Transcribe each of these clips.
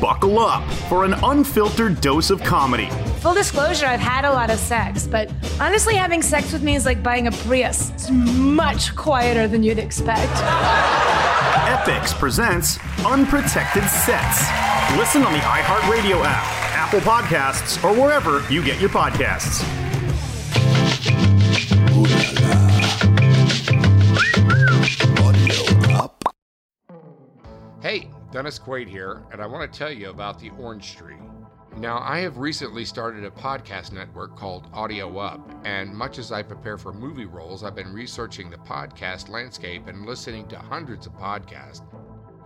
Buckle up for an unfiltered dose of comedy. Full disclosure, I've had a lot of sex, but honestly, having sex with me is like buying a Prius. It's much quieter than you'd expect. Epix presents Unprotected Sets. Listen on the iHeartRadio app, Apple Podcasts, or wherever you get your podcasts. Hey, Dennis Quaid here, and I want to tell you about the Orange Tree. Now, I have recently started a podcast network called Audio Up, and much as I prepare for movie roles, I've been researching the podcast landscape and listening to hundreds of podcasts.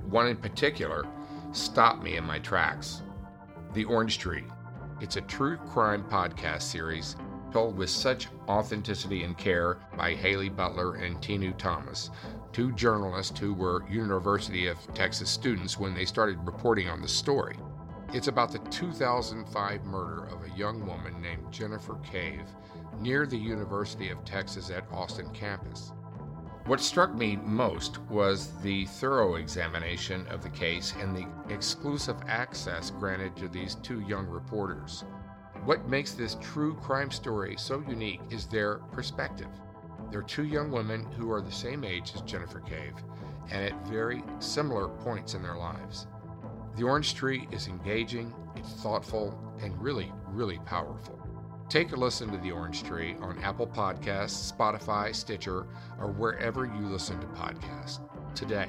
One in particular stopped me in my tracks The Orange Tree. It's a true crime podcast series told with such authenticity and care by Haley Butler and Tinu Thomas, two journalists who were University of Texas students when they started reporting on the story. It's about the 2005 murder of a young woman named Jennifer Cave near the University of Texas at Austin campus. What struck me most was the thorough examination of the case and the exclusive access granted to these two young reporters. What makes this true crime story so unique is their perspective. They're two young women who are the same age as Jennifer Cave and at very similar points in their lives. The Orange Tree is engaging, it's thoughtful, and really, really powerful. Take a listen to The Orange Tree on Apple Podcasts, Spotify, Stitcher, or wherever you listen to podcasts today.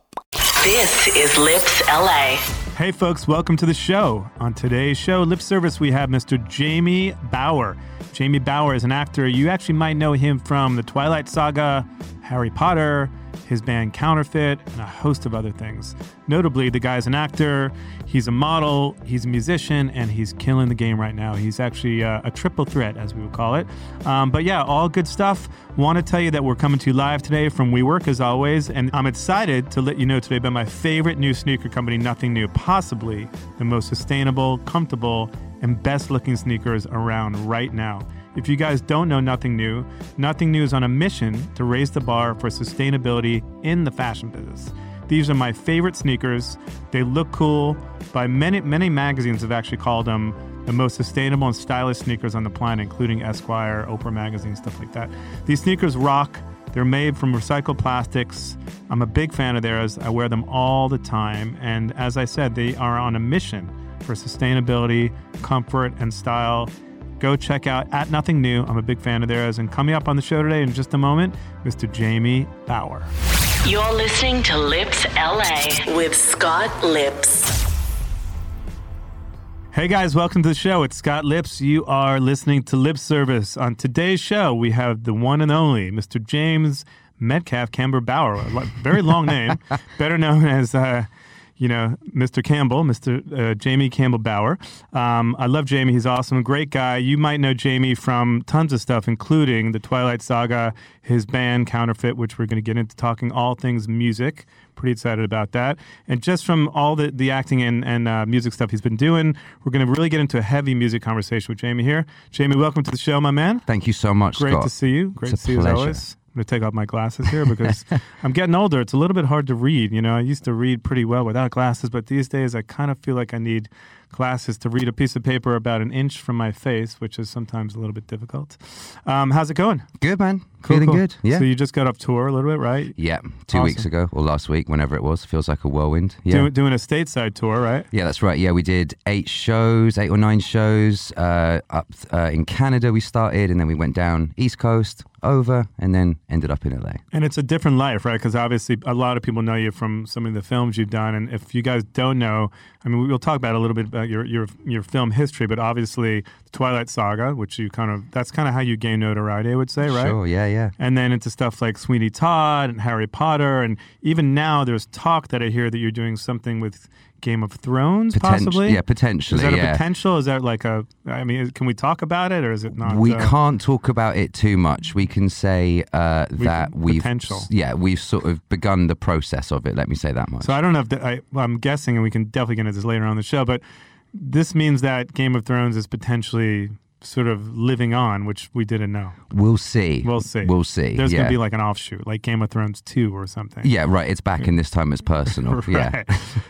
This is Lipps LA. Hey, folks, welcome to the show. On today's show, Lipps Service, we have Mr. Jamie Bower. Jamie Bower is an actor. You actually might know him from The Twilight Saga, Harry Potter, his band Counterfeit, and a host of other things. Notably, the guy's an actor, he's a model, he's a musician, and he's killing the game right now. He's actually uh, a triple threat, as we would call it. Um, but yeah, all good stuff. Want to tell you that we're coming to you live today from WeWork, as always, and I'm excited to let you know today about my favorite new sneaker company, Nothing New, possibly the most sustainable, comfortable, and best looking sneakers around right now. If you guys don't know Nothing New, Nothing New is on a mission to raise the bar for sustainability in the fashion business. These are my favorite sneakers. They look cool. By many many magazines have actually called them the most sustainable and stylish sneakers on the planet, including Esquire, Oprah magazine, stuff like that. These sneakers rock. They're made from recycled plastics. I'm a big fan of theirs. I wear them all the time. And as I said, they are on a mission for sustainability, comfort, and style go check out at Nothing New. I'm a big fan of theirs. And coming up on the show today in just a moment, Mr. Jamie Bower. You're listening to Lipps LA with Scott Lipps. Hey guys, welcome to the show. It's Scott Lipps. You are listening to Lipps Service. On today's show, we have the one and only Mr. James Metcalf Campbell Bower. A very long name, better known as. Uh, you know, Mr. Campbell, Mr. Uh, Jamie Campbell Bower. Um, I love Jamie. He's awesome. Great guy. You might know Jamie from tons of stuff, including the Twilight Saga, his band Counterfeit, which we're going to get into talking all things music. Pretty excited about that. And just from all the, the acting and, and uh, music stuff he's been doing, we're going to really get into a heavy music conversation with Jamie here. Jamie, welcome to the show, my man. Thank you so much. Great Scott. to see you. Great It's to see you as always. I'm going to take off my glasses here because I'm getting older. It's a little bit hard to read. You know, I used to read pretty well without glasses, but these days I kind of feel like I need glasses to read a piece of paper about an inch from my face, which is sometimes a little bit difficult. Um, how's it going? Good, man. Cool, Feeling cool. good. Yeah. So you just got off tour a little bit, right? yeah. Two Awesome. weeks ago or last week, whenever it was. Feels like a whirlwind. Yeah. Doing, doing a stateside tour, right? yeah, that's right. Yeah, we did eight shows, eight or nine shows uh, up uh, in Canada. We started, and then we went down East Coast, over, and then ended up in LA. And it's a different life, right? Because obviously, a lot of people know you from some of the films you've done. And if you guys don't know, I mean, we'll talk about a little bit about your your your film history. But obviously, Twilight Saga, which you kind of that's kind of how you gain notoriety, I would say, right? Sure. Yeah. Yeah. And then into stuff like Sweeney Todd and Harry Potter, and even now there's talk that I hear that you're doing something with Game of Thrones, Potent- possibly. yeah, potentially, Is that a potential? Is that like a? I mean, can we talk about it, or is it not? we uh, can't talk about it too much. We can say uh, We that can- we've potential. yeah we've sort of begun the process of it. Let me say that much. So I don't know if the, I, well, I'm guessing, and we can definitely get into this later on the show, but this means that Game of Thrones is potentially sort of living on, which we didn't know. we'll see. We'll see. We'll see. There's yeah. going to be like an offshoot, like Game of Thrones 2 or something. yeah, right. It's back, and this time it's personal. Yeah.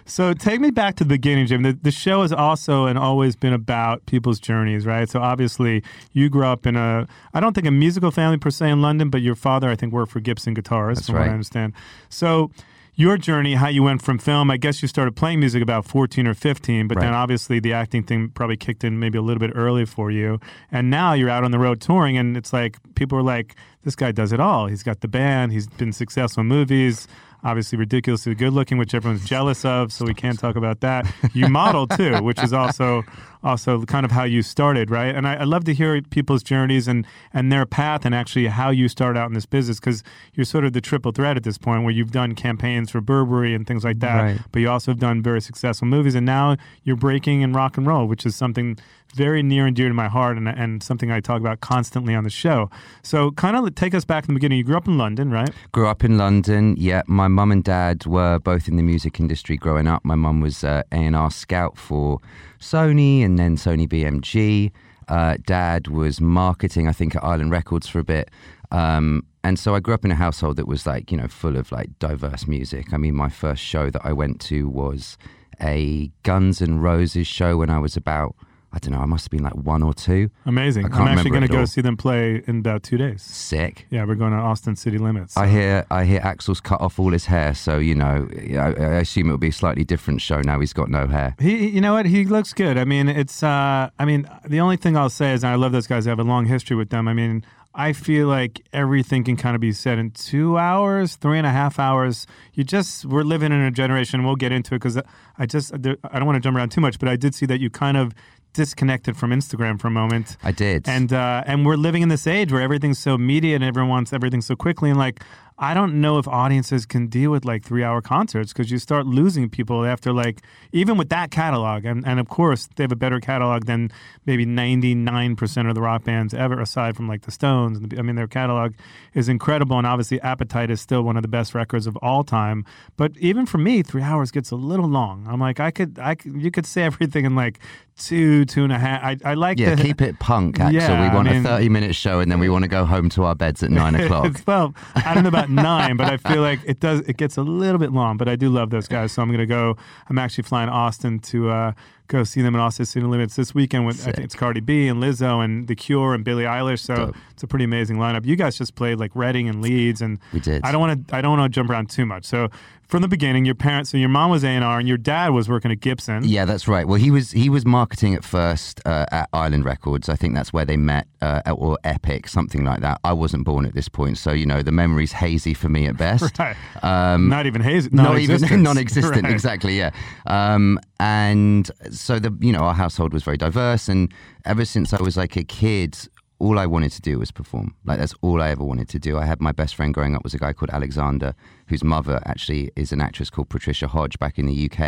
So take me back to the beginning, Jim. The, the show has also and always been about people's journeys, right? So obviously, you grew up in a, I don't think a musical family per se in London, but your father, I think, worked for Gibson Guitars, That's from what I understand. So your journey, how you went from film, I guess you started playing music about 14 or 15, but then obviously the acting thing probably kicked in maybe a little bit early for you. And now you're out on the road touring, and it's like people are like, this guy does it all. He's got the band, he's been successful in movies. Obviously, ridiculously good looking, which everyone's jealous of, so we can't talk about that. You model too, which is also also kind of how you started, right? And I, I love to hear people's journeys and and their path, and actually how you started out in this business, because you're sort of the triple threat at this point, where you've done campaigns for Burberry and things like that, Right. but you also have done very successful movies, and now you're breaking in rock and roll, which is something very near and dear to my heart, and and something I talk about constantly on the show. So, kind of take us back in the beginning. You grew up in London, right? Grew up in London. Yeah, my mum and dad were both in the music industry growing up. My mum was uh, A&R scout for Sony and then Sony BMG. Uh, dad was marketing, I think, at Island Records for a bit. Um, and so I grew up in a household that was like, you know, full of like diverse music. I mean, my first show that I went to was a Guns N' Roses show when I was about, I don't know, I must have been like one or two. Amazing. I'm actually going to go all. see them play in about two days. Sick. Yeah, we're going to Austin City Limits. I hear I hear Axl's cut off all his hair, so you know I, I assume it will be a slightly different show now. He's got no hair. He, you know what? He looks good. I mean, it's. Uh, I mean, the only thing I'll say is, and I love those guys. I have a long history with them. I mean, I feel like everything can kind of be said in two hours, three and a half hours. You just we're living in a generation. We'll get into it because I just I don't want to jump around too much, but I did see that you kind of disconnected from Instagram for a moment. I did. And uh, and we're living in this age where everything's so media and everyone wants everything so quickly. And like, I don't know if audiences can deal with like three hour concerts because you start losing people after like even with that catalog. And and of course they have a better catalog than maybe ninety nine percent of the rock bands ever, aside from like the Stones. And I mean their catalog is incredible. And obviously Appetite is still one of the best records of all time. But even for me, three hours gets a little long. I'm like I could I could, you could say everything in like two two and a half. I I like yeah, the, keep it punk. Axl. Yeah, we I want mean- a thirty-minute show, and then we want to go home to our beds at nine o'clock. well, I don't know about nine, but I feel like it does. It gets a little bit long, but I do love those guys, so I'm going to go. I'm actually flying to Austin to uh, go see them in Austin City Limits this weekend. With I think it's Cardi B and Lizzo and The Cure and Billie Eilish. So Dope. it's a pretty amazing lineup. You guys just played like Reading and Leeds, and We did. I don't want to. I don't want to jump around too much. So from the beginning, your parents. So your mom was A and R, and your dad was working at Gibson. Yeah, that's right. Well, he was he was marketing at first uh, at Island Records. I think that's where they met, uh, or Epic, something like that. I wasn't born at this point, so you know the memory's hazy for me at best. Right. Um, Not even hazy. not even non-existent. non-existent Right. exactly yeah um and so the you know our household was very diverse and ever since i was like a kid all i wanted to do was perform like that's all i ever wanted to do i had my best friend growing up was a guy called alexander whose mother actually is an actress called patricia hodge back in the uk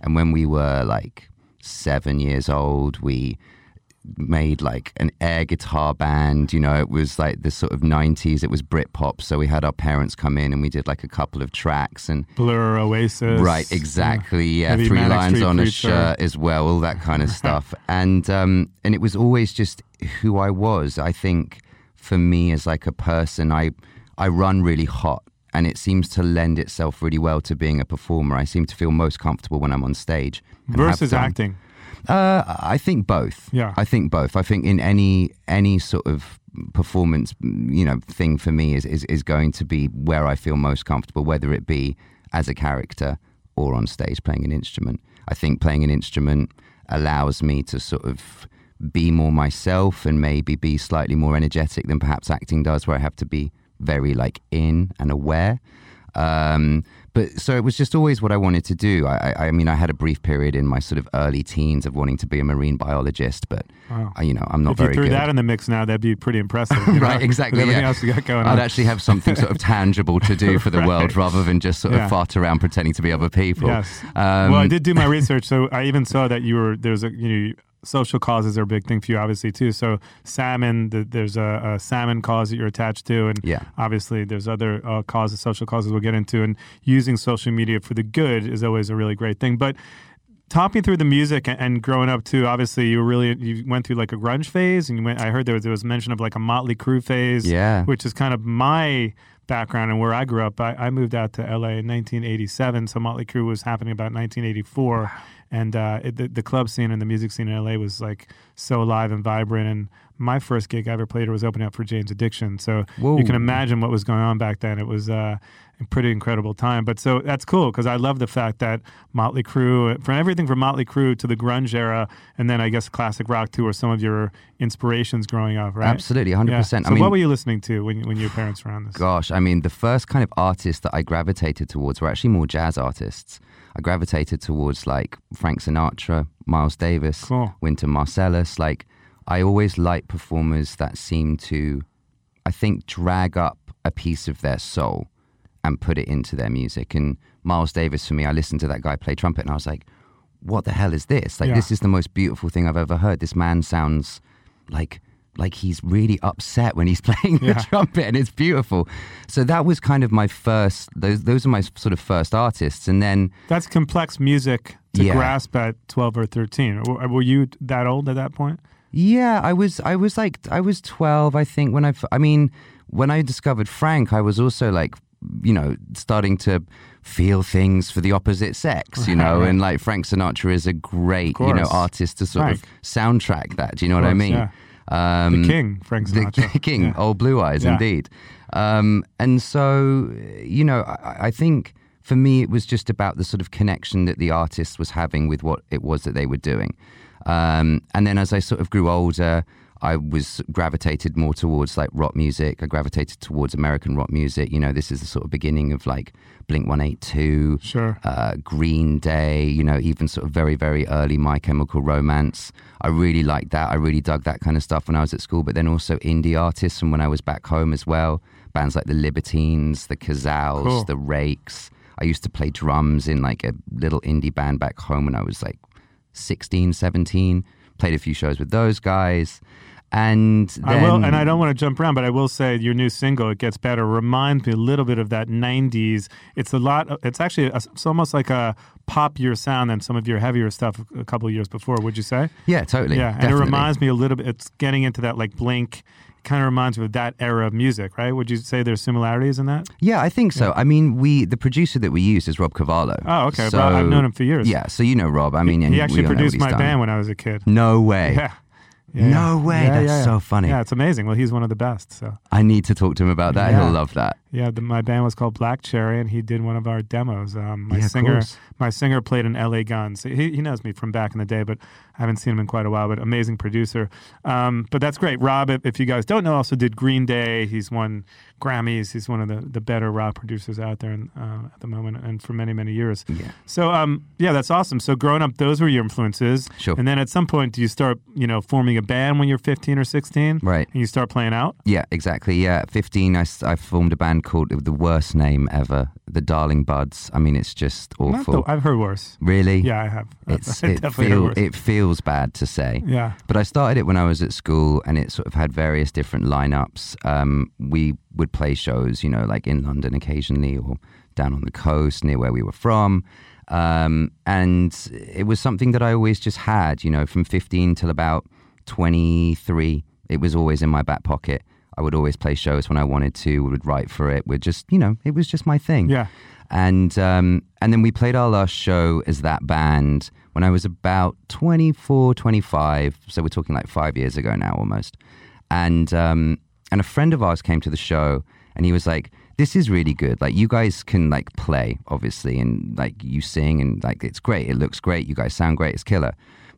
and when we were like seven years old we made like an air guitar band. You know, it was like the sort of 90s. It was Britpop. So we had our parents come in and we did like a couple of tracks and. Blur, Oasis. Right, exactly. Yeah, Maybe three Manic lines Street on a shirt as well, all that kind of stuff. and um, and it was always just who I was. I think for me as like a person, I I run really hot, and it seems to lend itself really well to being a performer. I seem to feel most comfortable when I'm on stage. Versus acting. Uh, I think both. Yeah. I think both. I think in any any sort of performance, you know, thing for me is, is is going to be where I feel most comfortable, whether it be as a character or on stage playing an instrument. I think playing an instrument allows me to sort of be more myself and maybe be slightly more energetic than perhaps acting does, where I have to be very like in and aware. Um, but so it was just always what I wanted to do. I, I, mean, I had a brief period in my sort of early teens of wanting to be a marine biologist, but Wow. I, you know, I'm not if you very through good. that in the mix now, that'd be pretty impressive. you know, right, exactly. Everything yeah. else you got going I'd on. actually have something sort of tangible to do for the Right. world rather than just sort of Yeah. fart around pretending to be other people. Yes. Um, well, I did do my research, so I even saw that you were there's a you know social causes are a big thing for you, obviously too. So salmon, the, there's a, a salmon cause that you're attached to, and Yeah. obviously there's other uh, causes, social causes we'll get into, and using social media for the good is always a really great thing. But talking through the music and, growing up too. Obviously, you really you went through like a grunge phase, and you went. I heard there was there was mention of like a Motley Crue phase, Yeah. which is kind of my background and where I grew up. I, I moved out to LA in 1987, so Motley Crue was happening about 1984, and uh, it, the, the club scene and the music scene in LA was like so alive and vibrant. And my first gig I ever played was opening up for Jane's Addiction, so Whoa. you can imagine what was going on back then. It was uh, a pretty incredible time. But so that's cool because I love the fact that Motley Crue, from everything from Motley Crue to the grunge era, and then I guess classic rock too, were some of your inspirations growing up, right? Absolutely, 100%. Yeah. So I mean, what were you listening to when when your parents were on this? Gosh, I mean, the first kind of artists that I gravitated towards were actually more jazz artists. I gravitated towards like Frank Sinatra, Miles Davis, Cool. Wynton Marsalis. Like, I always like performers that seem to, I think, drag up a piece of their soul and put it into their music. And Miles Davis, for me, I listened to that guy play trumpet and I was like, what the hell is this? Like, Yeah. this is the most beautiful thing I've ever heard. This man sounds like like he's really upset when he's playing the Yeah. trumpet and it's beautiful so that was kind of my first those those are my sort of first artists and then That's complex music to Yeah. grasp at 12 or 13. Were were you that old at that point? Yeah i was i was like i was 12 i think when I I mean when i discovered frank i was also like you know starting to feel things for the opposite sex you know and like frank sinatra is a great you know artist to sort of soundtrack that do you know what i mean yeah. um The king, Frank the, Sinatra. the king, Yeah. old blue eyes, Yeah. indeed. Um, and so, you know, I, I think for me, it was just about the sort of connection that the artist was having with what it was that they were doing. Um, and then as I sort of grew older, I was gravitated more towards like rock music. I gravitated towards American rock music. You know, this is the sort of beginning of like Blink 182, Sure. uh, Green Day, you know, even sort of very, very early My Chemical Romance. I really liked that. I really dug that kind of stuff when I was at school, but then also indie artists from when I was back home as well. Bands like the Libertines, the Cazals, Cool. the Rakes. I used to play drums in like a little indie band back home when I was like 16, 17. Played a few shows with those guys. And then, I will, and I don't want to jump around, but I will say your new single, "It Gets Better," reminds me a little bit of that '90s. It's a lot. It's actually a, it's almost like a poppier sound than some of your heavier stuff a couple of years before. Would you say? Yeah, totally. Yeah, and definitely. it reminds me a little bit. It's getting into that like Blink. Kind of reminds me of that era of music, right? Would you say there's similarities in that? Yeah, I think so. I mean, we the producer that we use is Rob Cavallo. Oh, okay. So, Rob- I've known him for years. Yeah, so you know Rob. I mean, he we actually all know what produced my done. band when I was a kid. No way. Yeah. Yeah, No way. Yeah, That's yeah, so funny. Yeah, it's amazing. Well, he's one of the best. So I need to talk to him about that. Yeah. He'll love that. Yeah, the, my band was called Black Cherry, and he did one of our demos. Um, my Yeah, singer, my singer played in L.A. Guns. He, he knows me from back in the day, but I haven't seen him in quite a while. But amazing producer. Um, but that's great. Rob, if, if you guys don't know, also did Green Day. He's won Grammys. He's one of the, the better rock producers out there in, uh, at the moment, and for many many years. Yeah. So um, yeah, that's awesome. So growing up, those were your influences. Sure. And then at some point, do you start you know forming a band when you're 15 or 16? Right. And you start playing out. Yeah, exactly. Yeah, at 15, I formed a band called the worst name ever, the Darling Buds. I mean, it's just awful. the- I've heard worse. really? Yeah, I have. It's, I it, feel, worse. it feels bad to say. Yeah. But I started it when I was at school, and it sort of had various different lineups. Um, we would play shows, you know, like in London occasionally, or down on the coast near where we were from. Um, and it was something that I always just had, you know, from 15 till about 23. It was always in my back pocket. I would always play shows when I wanted to. Would write for it. Would just, you know, it was just my thing. Yeah. And um, and then we played our last show as that band when I was about 24, 25. So we're talking like five years ago now almost. And um, and a friend of ours came to the show and he was like, "This is really good. Like you guys can like play, obviously, and like you sing and like it's great. It looks great. You guys sound great. It's killer.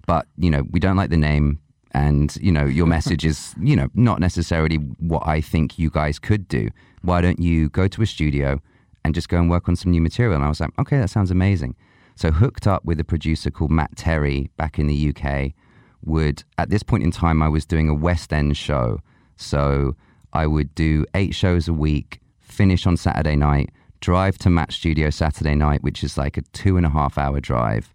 But you know, we don't like the name." And you know your message is you know not necessarily what I think you guys could do. Why don't you go to a studio and just go and work on some new material? And I was like, okay, that sounds amazing. So hooked up with a producer called Matt Terry back in the UK. Would at this point in time I was doing a West End show, so I would do eight shows a week, finish on Saturday night, drive to Matt Studio Saturday night, which is like a two and a half hour drive,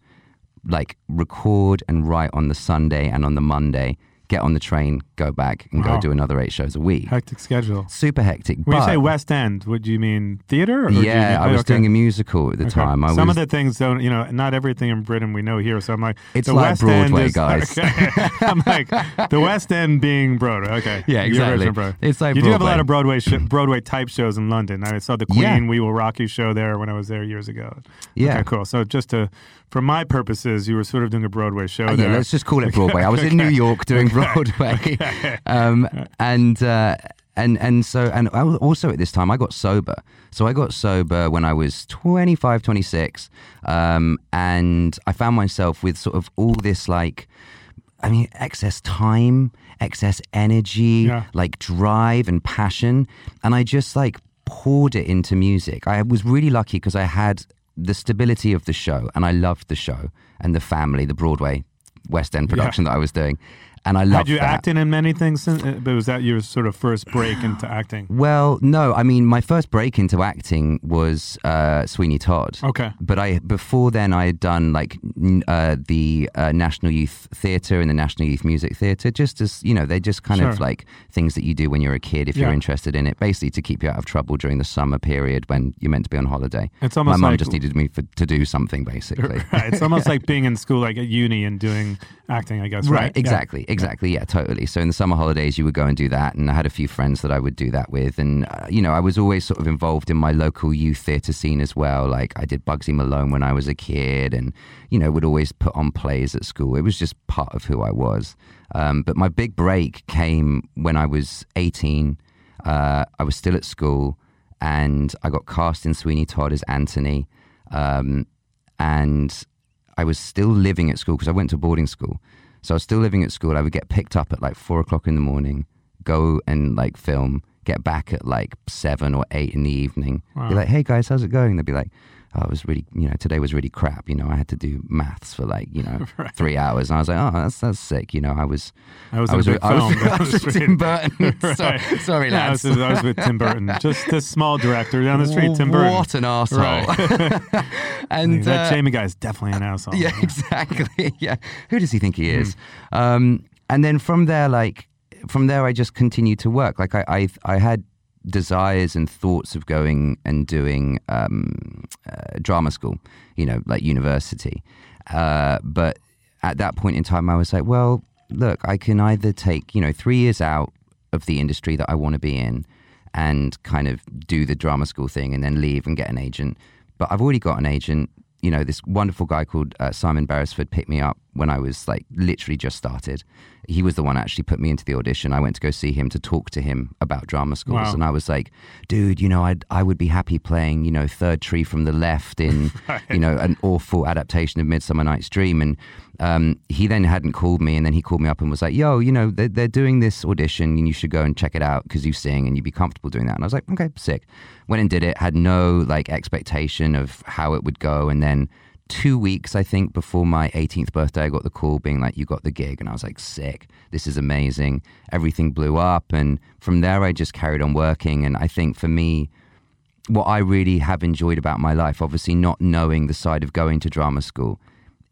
like record and write on the Sunday and on the Monday, get on the train, go back and Wow. go do another eight shows a week. Hectic schedule. Super hectic. When you say West End, would you mean theater? Or yeah, mean- I was okay. doing a musical at the Okay. time. I Some was, of the things don't, you know, not everything in Britain we know here. So I'm like, It's the like West End Broadway, is, guys. Okay. I'm like, the West End being Broadway. Okay. Yeah, exactly. Broadway. It's like you do have a lot of Broadway sh- Broadway type shows in London. I saw the Queen Yeah. We Will Rock You show there when I was there years ago. Yeah. Okay, cool. So just to, for my purposes, you were sort of doing a Broadway show Uh, there. yeah, let's just call it Broadway. I was in New York doing Broadway, um, and uh, and and so and also at this time I got sober. So I got sober when I was 25, 26, um, and I found myself with sort of all this like. I mean, excess time, excess energy, Yeah. like drive and passion. And I just like poured it into music. I was really lucky because I had the stability of the show and I loved the show and the family, the Broadway West End production that I was doing. And I loved Had you that. acted in many things, since, uh, but was that your sort of first break into acting? Well, no, I mean, my first break into acting was uh, Sweeney Todd. Okay. But I before then I had done like uh, the uh, National Youth Theatre and the National Youth Music Theatre, just as you know, they're just kind of like things that you do when you're a kid if you're interested in it, basically to keep you out of trouble during the summer period when you're meant to be on holiday. It's almost my mum like- just needed me for, to do something basically. Right. It's almost like being in school, like at uni, and doing acting. I guess. Right, Right. Yeah. Exactly. Yeah, totally. So in the summer holidays, you would go and do that, and I had a few friends that I would do that with, and uh, you know, I was always sort of involved in my local youth theatre scene as well. Like I did Bugsy Malone when I was a kid, and you know, would always put on plays at school. It was just part of who I was. Um, but my big break came when I was eighteen. Uh, I was still at school, and I got cast in Sweeney Todd as Anthony. Um, and I was still living at school because I went to boarding school. So I was still living at school. I would get picked up at like four o'clock in the morning, go and like film, get back at like seven or eight in the evening. Be like, hey guys, how's it going? They'd be like, oh, it was really, you know, today was really crap. You know, I had to do maths for like, you know, three hours. And I was like, oh, that's that's sick. You know, I was, I was a with- I was, I was with. Tim Burton. Right. sorry, sorry, Yeah, I was, I was with Tim Burton, just this small director down the street, Tim Burton. What an asshole! Right. and that uh, Jamie guy is definitely an asshole. yeah, exactly. Yeah, who does he think he is? Um, and then from there, like from there, I just continued to work. Like I, I, I had desires and thoughts of going and doing um, uh, drama school, you know, like university. Uh, but at that point in time, I was like, well, look, I can either take, you know, three years out of the industry that I want to be in and kind of do the drama school thing and then leave and get an agent. But I've already got an agent. You know, this wonderful guy called uh, Simon Beresford picked me up when I was like literally just started. He was the one actually put me into the audition. I went to go see him to talk to him about drama schools, Wow. and I was like, "Dude, you know, I'd I would be happy playing, you know, Third Tree from the Left in, you know, an awful adaptation of Midsummer Night's Dream." And um, he then hadn't called me, and then he called me up and was like, "Yo, you know, they're, they're doing this audition, and you should go and check it out because you sing and you'd be comfortable doing that." And I was like, "Okay, sick." Went and did it. Had no like expectation of how it would go, and then two weeks, I think, before my 18th birthday, I got the call being like, you got the gig. And I was like, sick. This is amazing. Everything blew up. And from there, I just carried on working. And I think for me, what I really have enjoyed about my life, obviously not knowing the side of going to drama school,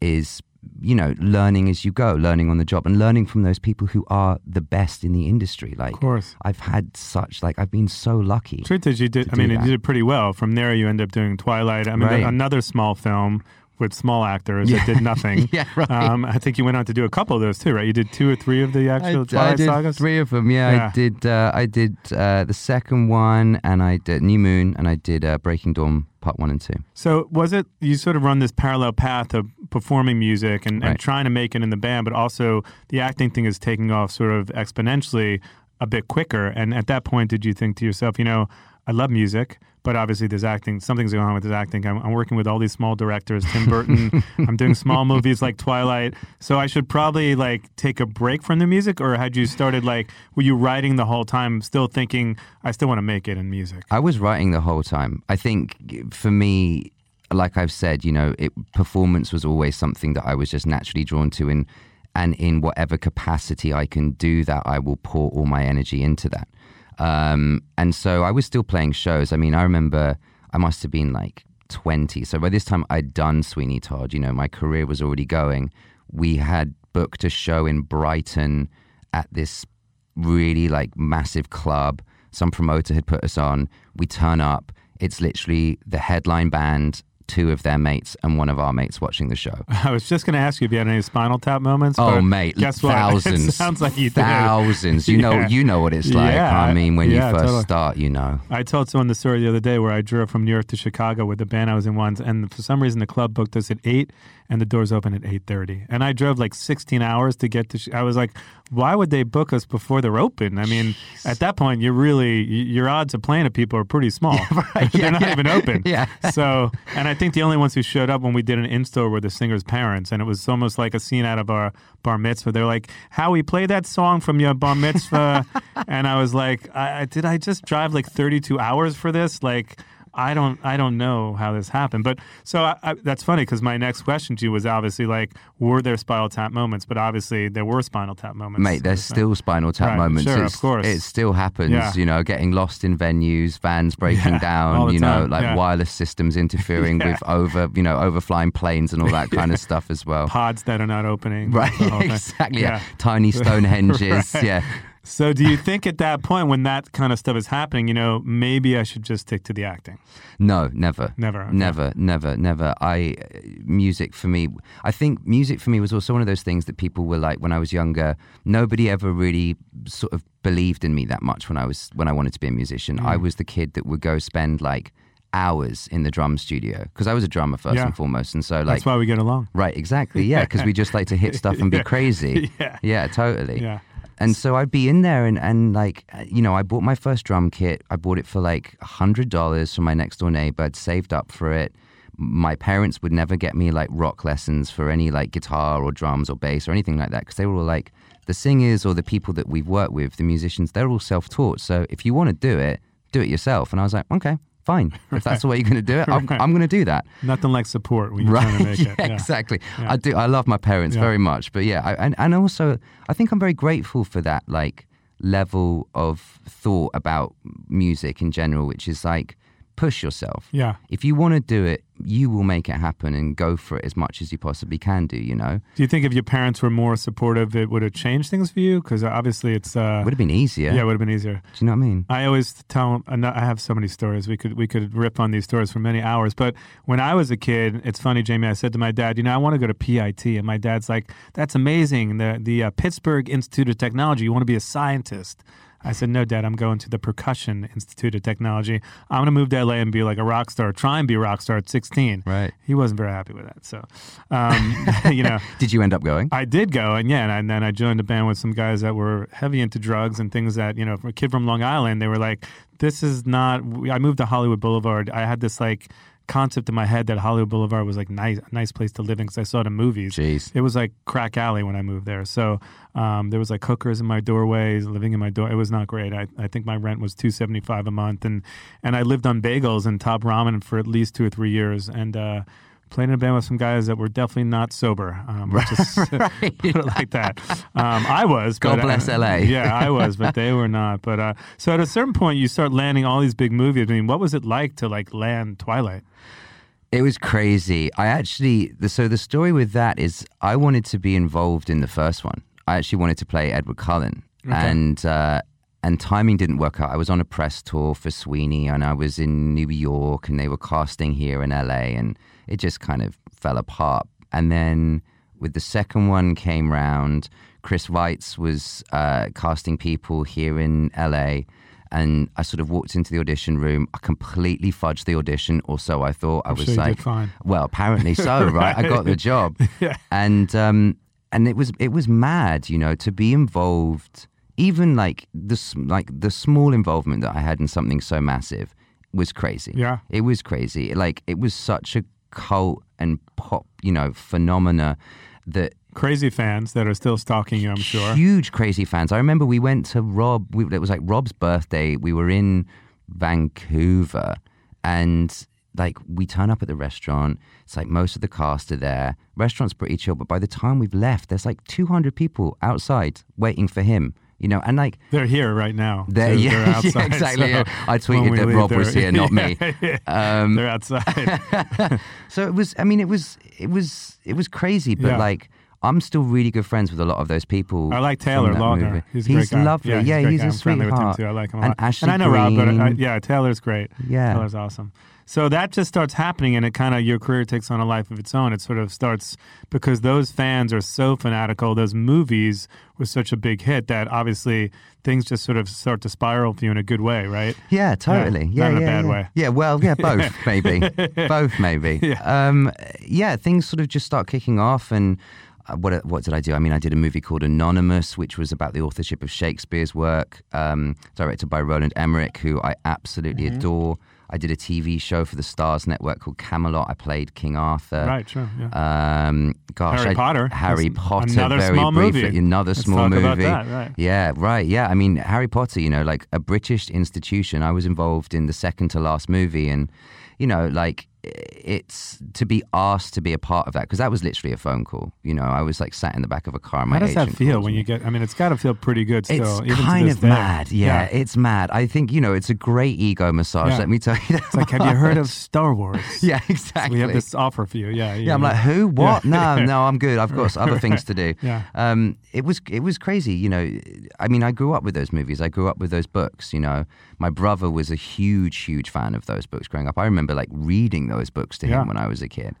is you know learning as you go, learning on the job, and learning from those people who are the best in the industry. Like, Of course. I've had such like I've been so lucky. Truth is, you did. I mean, you did pretty well. From there, you end up doing Twilight. I mean, Right. another small film with small actors that did nothing. Yeah, right. Um, I think you went on to do a couple of those too, right? You did two or three of the I, actual I Twilight did sagas. three of them. Yeah, Yeah. I did. Uh, I did uh, the second one, and I did New Moon, and I did uh, Breaking Dawn Part One and Two. So was it you sort of run this parallel path of performing music and, and trying to make it in the band, but also the acting thing is taking off sort of exponentially a bit quicker. And at that point, did you think to yourself, you know, I love music, but obviously there's acting. Something's going on with this acting. I'm, I'm working with all these small directors, Tim Burton. I'm doing small movies like Twilight. So I should probably like take a break from the music, or had you started like were you writing the whole time, still thinking I still want to make it in music? I was writing the whole time. I think for me, like I've said, you know, it, performance was always something that I was just naturally drawn to, and and in whatever capacity I can do that, I will pour all my energy into that. Um, and so I was still playing shows. I mean, I remember I must have been like 20. So by this time, I'd done Sweeney Todd. You know, my career was already going. We had booked a show in Brighton at this really like massive club. Some promoter had put us on. We turn up. It's literally the headline band, two of their mates, and one of our mates watching the show. I was just going to ask you if you had any Spinal Tap moments. Oh, mate, guess what? thousands. It sounds like you did. thousands. You know, Yeah. you know what it's like. Yeah, I mean, when yeah, you first totally. start, you know. I told someone the story the other day where I drove from New York to Chicago with the band I was in once, and for some reason the club booked us at eight, and the doors open at eight thirty, and I drove like sixteen hours to get to. Chi- I was like, why would they book us before they're open? I mean, at that point, you're really your odds of playing at people are pretty small. they're Yeah, not yeah. even open. Yeah. So, and I think the only ones who showed up when we did an in store were the singer's parents, and it was almost like a scene out of our bar mitzvah. They're like, "Howie, play that song from your bar mitzvah," and I was like, I, I, "Did I just drive like 32 hours for this?" Like. I don't, I don't know how this happened, but so I, I, that's funny because my next question to you was obviously like, were there Spinal Tap moments? But obviously there were Spinal Tap moments. Mate, there's still spinal tap Right, moments. sure, It's- of course. It still happens, Yeah. you know, getting lost in venues, vans breaking Yeah, down, you know, like yeah. wireless systems interfering with over, you know, overflying planes and all that kind of stuff as well. pods that are not opening. Right, exactly. Yeah. Tiny Stonehenges. Right. Yeah. So, do you think at that point when that kind of stuff is happening, you know, maybe I should just stick to the acting? No, never. Never, okay. Never, never, never. I uh, music for me, I think music for me was also one of those things that people were like when I was younger, nobody ever really sort of believed in me that much when I was when I wanted to be a musician. Mm. I was the kid that would go spend like hours in the drum studio because I was a drummer first Yeah. and foremost and so like That's why we get along. Right, exactly. Yeah, because we just like to hit stuff and be Yeah. crazy. Yeah. Yeah, totally. Yeah. And so I'd be in there and, and like, uh, you know, I bought my first drum kit. I bought it for like $100 from my next door neighbor. I'd saved up for it. My parents would never get me like rock lessons for any like guitar or drums or bass or anything like that because they were all like, the singers or the people that we've worked with, the musicians, they're all self taught. So if you want to do it, do it yourself. And I was like, okay, fine. If that's the way you're going to do it, I'm, Right. I'm going to do that. Nothing like support when you're trying to make yeah, it. Yeah. exactly. Yeah. I do. I love my parents very much, but yeah, I, and and also I think I'm very grateful for that like level of thought about music in general, which is like push yourself. Yeah. If you want to do it, you will make it happen and go for it as much as you possibly can do. You know, Do you think if your parents were more supportive, it would have changed things for you? Because obviously it's. Uh, would have been easier. yeah, it would have been easier. Do you know what I mean? I always tell I have so many stories. We could we could rip on these stories for many hours. But when I was a kid, it's funny, Jamie. I said to my dad, you know, I want to go to PIT, and my dad's like, "That's amazing. The the uh, Pittsburgh Institute of Technology. You want to be a scientist." I said, "No, Dad. I'm going to the Percussion Institute of Technology. I'm going to move to LA and be like a rock star. Try and be a rock star at 16." Right. He wasn't very happy with that. So, um, you know. Did you end up going? I did go, and yeah, and, then I joined a band with some guys that were heavy into drugs and things that you know, for a kid from Long Island, they were like, "This is not." I moved to Hollywood Boulevard. I had this like concept in my head that Hollywood Boulevard was like nice, a nice place to live in because I saw it in movies. Jeez. It was like crack alley when I moved there. So um, there was like hookers in my doorways, living in my door. It was not great. I, I think my rent was two seventy five a month, and and I lived on bagels and top ramen for at least two or three years, and. uh Played in a band with some guys that were definitely not sober. Um, right. Just put it like that. Um, I was. God but, bless uh, LA. yeah, I was, but they were not. But uh, so at a certain point, you start landing all these big movies. I mean, what was it like to like land Twilight? It was crazy. I actually, the, so the story with that is I wanted to be involved in the first one. I actually wanted to play Edward Cullen. And, uh, and timing didn't work out. I was on a press tour for Sweeney and I was in New York and they were casting here in LA and it just kind of fell apart. And then with the second one came round, Chris Weitz was uh, casting people here in LA. And I sort of walked into the audition room. I completely fudged the audition, or so I thought. I was sure like, well, apparently so, right? I got the job, and um, and it was it was mad, you know, to be involved. Even like this, like the small involvement that I had in something so massive was crazy. Yeah. it was crazy. Like it was such a cult and pop, you know, phenomena that Crazy fans that are still stalking you, I'm sure. huge crazy fans. I remember we went to Rob. We, it was like Rob's birthday. We were in Vancouver, and like we turn up at the restaurant. It's like most of the cast are there. Restaurant's pretty chill, but by the time we've left, there's like 200 people outside waiting for him. You know, and like They're here right now. they're, too. yeah, They're yeah, outside, exactly. so yeah. I tweeted we that leave, Rob was here, not me. Um, they're outside. So it was. I mean, it was. It was. It was crazy. But Yeah. like, I'm still really good friends with a lot of those people. I like Taylor Lautner. He's great lovely. Yeah, Yeah, he's, a, great he's a I'm friendly with him sweetheart. too. I like him a And lot. Ashley and I know Rob, but I, I, yeah, Taylor's great. Yeah. Taylor's awesome. So that just starts happening, and it kind of your career takes on a life of its own. It sort of starts because those fans are so fanatical. Those movies were such a big hit that obviously things just sort of start to spiral for you in a good way, right? Yeah, totally. Yeah, Yeah, not in a bad yeah. way. Yeah, well, yeah, both maybe, both maybe. Yeah. Um, yeah, things sort of just start kicking off, and uh, what what did I do? I mean, I did a movie called Anonymous, which was about the authorship of Shakespeare's work, um, directed by Roland Emmerich, who I absolutely Mm-hmm. adore. I did a TV show for the Starz Network called Camelot. I played King Arthur. Right, sure. Yeah. Um, gosh, Harry I- Potter. Harry That's Potter. another very small briefly. movie. Another Let's small movie. that, right. Yeah, right. Yeah, I mean Harry Potter. You know, like a British institution. I was involved in the second to last movie, and you know, like it's to be asked to be a part of that because that was literally a phone call. You know, I was like sat in the back of a car. My How does that feel when me. you get? I mean, it's got to feel pretty good still. It's even to kind this of day. mad. Yeah, it's mad. I think you know it's a great ego massage. Yeah. Let me tell you. It's like, have you heard of Star Wars? yeah, exactly. We have this offer for you. Yeah. Yeah, I'm like, who? What? No, no, I'm good. I've got other things to do. Yeah. Um, it was it was crazy. You know, I mean, I grew up with those movies. I grew up with those books. You know, my brother was a huge, huge fan of those books growing up. I remember like reading those books to Yeah. him when I was a kid.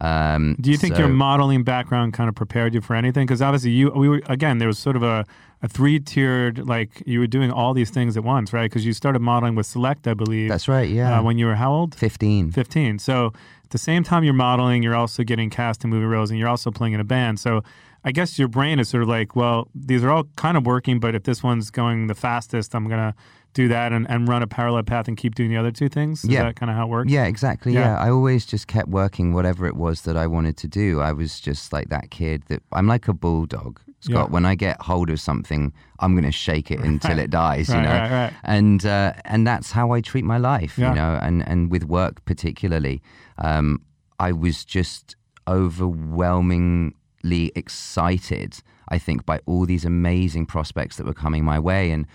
Um, Do you think so- your modeling background kind of prepared you for anything? Because obviously, you we were again there was sort of a, a three tiered like you were doing all these things at once, right? Because you started modeling with Select, I believe. That's right. Yeah. Uh, when you were how old? Fifteen. 15. So at the same time you're modeling, you're also getting cast in movie roles and you're also playing in a band. So I guess your brain is sort of like, well, these are all kind of working, but if this one's going the fastest, I'm to do that and, and run a parallel path and keep doing the other two things. Is Yeah. that kind of how it works? Yeah, exactly. Yeah. Yeah. I always just kept working whatever it was that I wanted to do. I was just like that kid that I'm like a bulldog, Scott. Yeah. When I get hold of something, I'm going to shake it until it dies, Right, you know. right, right. And uh, and that's how I treat my life, Yeah. you know. And and with work particularly, um, I was just overwhelmingly excited. I think by all these amazing prospects that were coming my way, and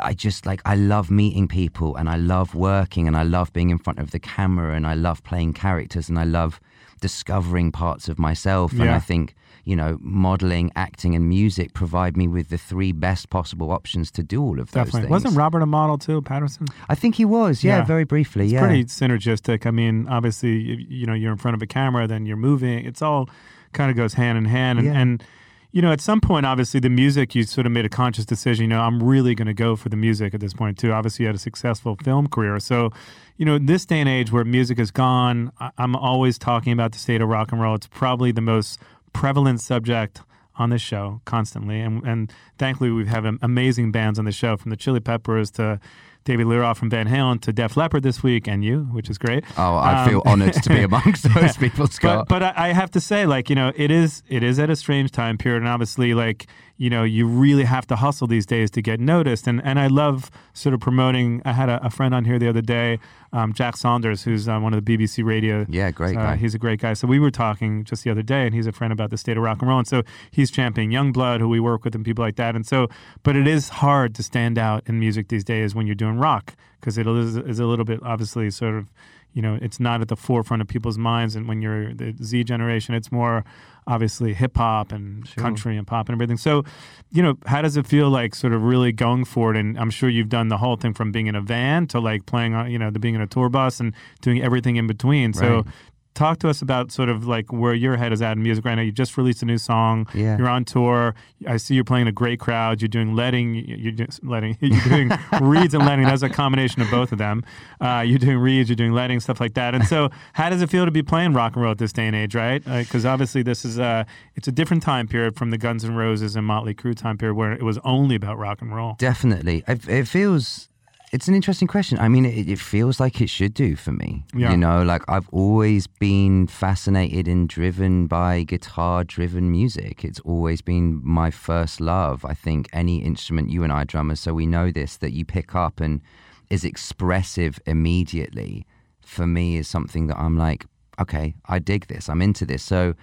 I just like I love meeting people and I love working and I love being in front of the camera and I love playing characters and I love discovering parts of myself and I think you know modeling acting and music provide me with the three best possible options to do all of those Definitely. things Wasn't Robert a model too, Pattinson? I think he was yeah, Yeah. very briefly It's yeah pretty synergistic. I mean, obviously, you, you know, you're in front of a camera, then you're moving. It's all kind of goes hand in hand. And, Yeah. and, you know, at some point, obviously, the music, you sort of made a conscious decision, you know, I'm really going to go for the music at this point, too. Obviously, you had a successful film career. So, you know, this day and age where music is gone, I- I'm always talking about the state of rock and roll. It's probably the most prevalent subject on this show constantly. And, and thankfully, we have am- amazing bands on the show from the Chili Peppers to David Roth from Van Halen to Def Leppard this week and you, which is great. oh I Um, feel honored to be amongst those people Scott But, but I, I have to say, like, you know, it is it is at a strange time period. And obviously, like, you know, you really have to hustle these days to get noticed. And and I love sort of promoting. I had a, a friend on here the other day, um, Jack Saunders, who's on one of the BBC radio. Yeah, great uh, guy. He's a great guy. So we were talking just the other day, and he's a friend about the state of rock and roll. And so he's championing Yungblud, who we work with, and people like that. And so, but it is hard to stand out in music these days when you're doing rock because it is, is a little bit obviously sort of you know it's not at the forefront of people's minds. And when you're the z generation it's more obviously hip hop and country and pop and everything. So you know how does it feel like sort of really going for it? And i'm sure you've done the whole thing from being in a van to like playing on you know to being in a tour bus and doing everything in between. So Right. Talk to us about sort of like where your head is at in music right now. You just released a new song. Yeah. You're on tour. I see you're playing a great crowd. You're doing letting. You're just letting. You're doing reads and letting. That's a combination of both of them. Uh, you're doing reads. You're doing letting stuff like that. And so, how does it feel to be playing rock and roll at this day and age? Right? Because obviously, this is a it's a different time period from the Guns N' Roses and Motley Crue time period where it was only about rock and roll. Definitely. It, it feels. It's an interesting question. I mean, it, it feels like it should do for me. Yeah. You know, like I've always been fascinated and driven by guitar driven music. It's always been my first love. I think any instrument, you and I drummers, so we know this, that you pick up and is expressive immediately, for me is something that I'm like, okay, I dig this. I'm into this. So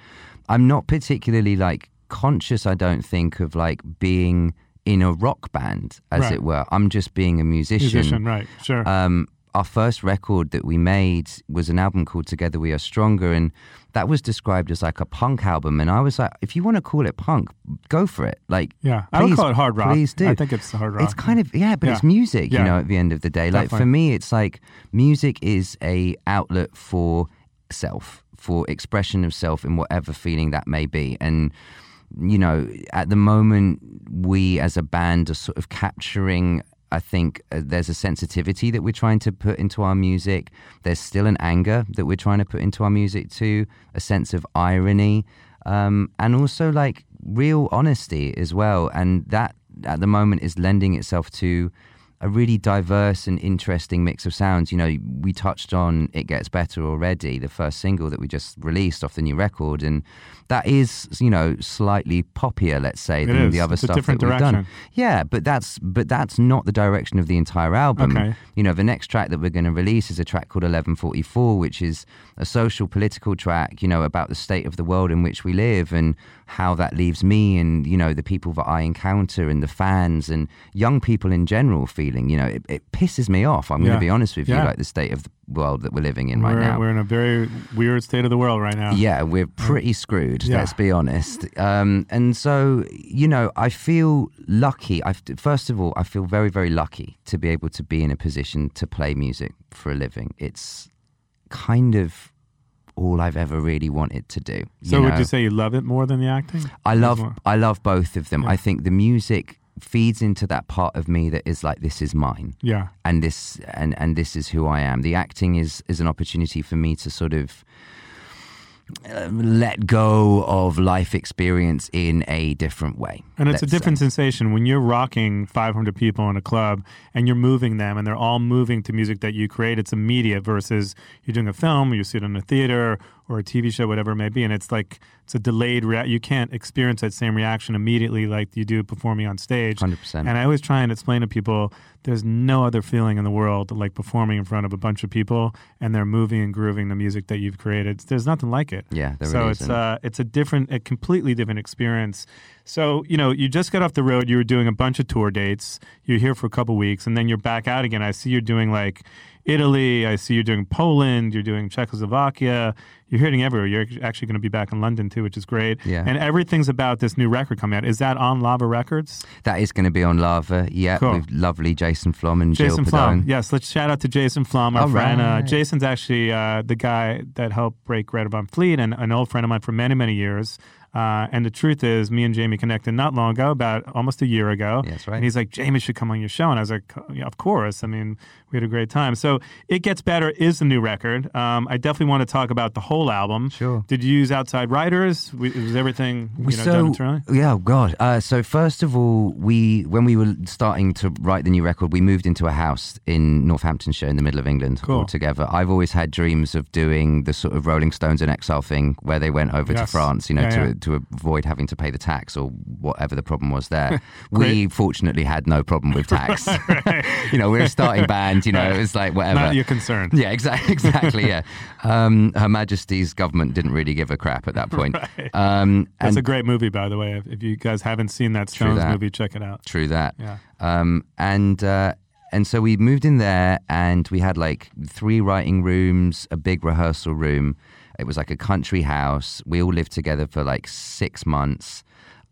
I'm not particularly like conscious, I don't think, of like being in a rock band, as Right. it were. I'm just being a musician. Musician, right? Sure. Um, our first record that we made was an album called Together We Are Stronger, and that was described as like a punk album. And I was like, if you want to call it punk, go for it. Like, Yeah, I would please- call it hard rock. Please do. I think it's hard rock. It's kind of yeah, but Yeah. it's music. Yeah. You know, at the end of the day, like for me, it's like music is a outlet for self, for expression of self in whatever feeling that may be, and you know, at the moment, we as a band are sort of capturing. I think uh, there's a sensitivity that we're trying to put into our music. There's still an anger that we're trying to put into our music too, a sense of irony, um, and also like real honesty as well. And that at the moment is lending itself to a really diverse and interesting mix of sounds. You know, we touched on It Gets Better already, the first single that we just released off the new record. And that is, you know, slightly poppier, let's say, It than is. the other It's stuff that we've done. direction. Yeah, but that's but that's not the direction of the entire album. Okay. You know, the next track that we're going to release is a track called 1144, which is a social political track, you know, about the state of the world in which we live and how that leaves me and, you know, the people that I encounter and the fans and young people in general feeling, you know, it, it pisses me off. I'm going to be honest with you, Yeah. like the state of the world that we're living in right we're, now. we're in a very weird state of the world right now. Yeah, we're pretty screwed. Yeah. Let's be honest. Um, and so, you know, I feel lucky. I first of all, I feel very, very lucky to be able to be in a position to play music for a living. It's kind of all I've ever really wanted to do. So you would you say you love it more than the acting? I love I love both of them. Yeah. I think the music feeds into that part of me that is like this is mine Yeah. and this and and this is who I am. The acting is is an opportunity for me to sort of um, let go of life experience in a different way. And it's a different say. sensation when you're rocking 500 people in a club and you're moving them and they're all moving to music that you create. It's immediate versus you're doing a film you see it in a theater or a TV show, whatever it may be. And it's like, it's a delayed, rea- you can't experience that same reaction immediately like you do performing on stage. 100%. And I always try and explain to people there's no other feeling in the world like performing in front of a bunch of people and they're moving and grooving the music that you've created. There's nothing like it. Yeah, there so really it's uh, it's a different, a completely different experience. So you know, you just got off the road. You were doing a bunch of tour dates. You're here for a couple weeks, and then you're back out again. I see you're doing like Italy. I see you're doing Poland. You're doing Czechoslovakia. You're hitting everywhere. You're actually going to be back in London too, which is great. Yeah. And everything's about this new record coming out. Is that on Lava Records? That is going to be on Lava. Yeah, Cool. with lovely Jason Flom and Jason Jill Flom. Padone. Yes, let's shout out to Jason Flom, our All friend. Uh. Jason's actually uh, the guy that helped break Greta Van Fleet and an old friend of mine for many, many years. Uh, and the truth is, me and Jamie connected not long ago, about almost a year ago. That's right. And he's like, Jamie should come on your show. And I was like, yeah, of course. I mean, we had a great time. So It Gets Better is the new record. Um, I definitely want to talk about the whole album. Sure. Did you use outside writers? We- Was everything you know, so, done internally? Yeah, oh God. Uh, so first of all, we when we were starting to write the new record, we moved into a house in Northamptonshire in the middle of England Cool. all together. I've always had dreams of doing the sort of Rolling Stones in Exile thing, where they went over to France, you know, Yeah, to yeah. To avoid having to pay the tax or whatever the problem was there. we fortunately had no problem with tax. you know, we're a starting band. You know, it was like whatever. Not your concern. Yeah, exactly. Exactly. Yeah. Um, Her Majesty's government didn't really give a crap at that point. um, That's a great movie, by the way. If, if you guys haven't seen that Stones that. movie, check it out. True that. Yeah. Um, and uh, and so we moved in there, and we had like three writing rooms, a big rehearsal room. It was like a country house. We all lived together for like six months,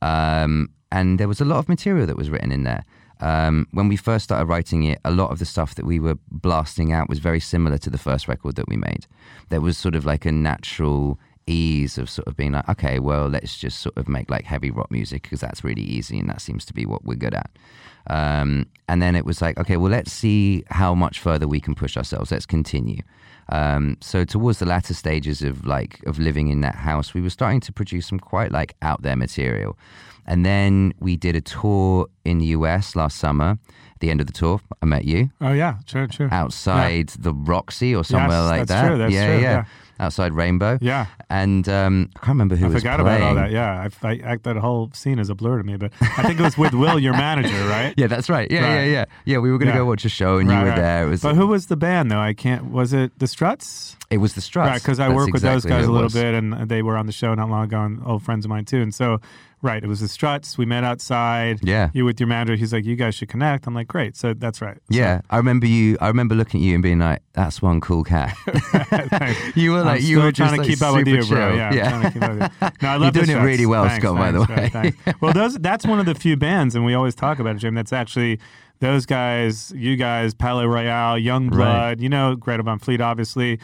um, and there was a lot of material that was written in there. Um, when we first started writing it, a lot of the stuff that we were blasting out was very similar to the first record that we made. There was sort of like a natural ease of sort of being like, okay, well, let's just sort of make like heavy rock music because that's really easy and that seems to be what we're good at. Um, and then it was like, okay, well, let's see how much further we can push ourselves. Let's continue. Um, so towards the latter stages of like of living in that house, we were starting to produce some quite like out there material. And then we did a tour in the US last summer. At the end of the tour, I met you Oh yeah, sure, sure. outside the Roxy or somewhere Yes, like that's that. true, that's yeah, true, yeah, yeah. Outside Rainbow. Yeah. And um, I can't remember who I was forgot playing. about all that. Yeah, I, I, I, that whole scene is a blur to me. But I think it was with Will, your manager, right? Yeah, that's right. Yeah, Right. yeah, yeah. Yeah, we were going to Yeah. go watch a show and you were right. there. It was But who was the band though? I can't. Was it the Struts? it was the Struts. Right, because I That's work with those guys a little bit, and they were on the show not long ago, and old friends of mine too. And so, right, it was the Struts. We met outside. Yeah. you with your manager. He's like, "You guys should connect." I'm like, "Great." So that's right. Yeah, I remember you. I remember looking at you and being like, "That's one cool cat." you were like, I'm you were trying to like, keep up with you, bro. Yeah, trying to keep up with you. No, I love You're doing it really well, Thanks, Scott. by the way. right, well, those that's one of the few bands, and we always talk about it, Jim. That's actually those guys, you guys, Palais Royale, Yungblud. You know, Greta Van Fleet, obviously.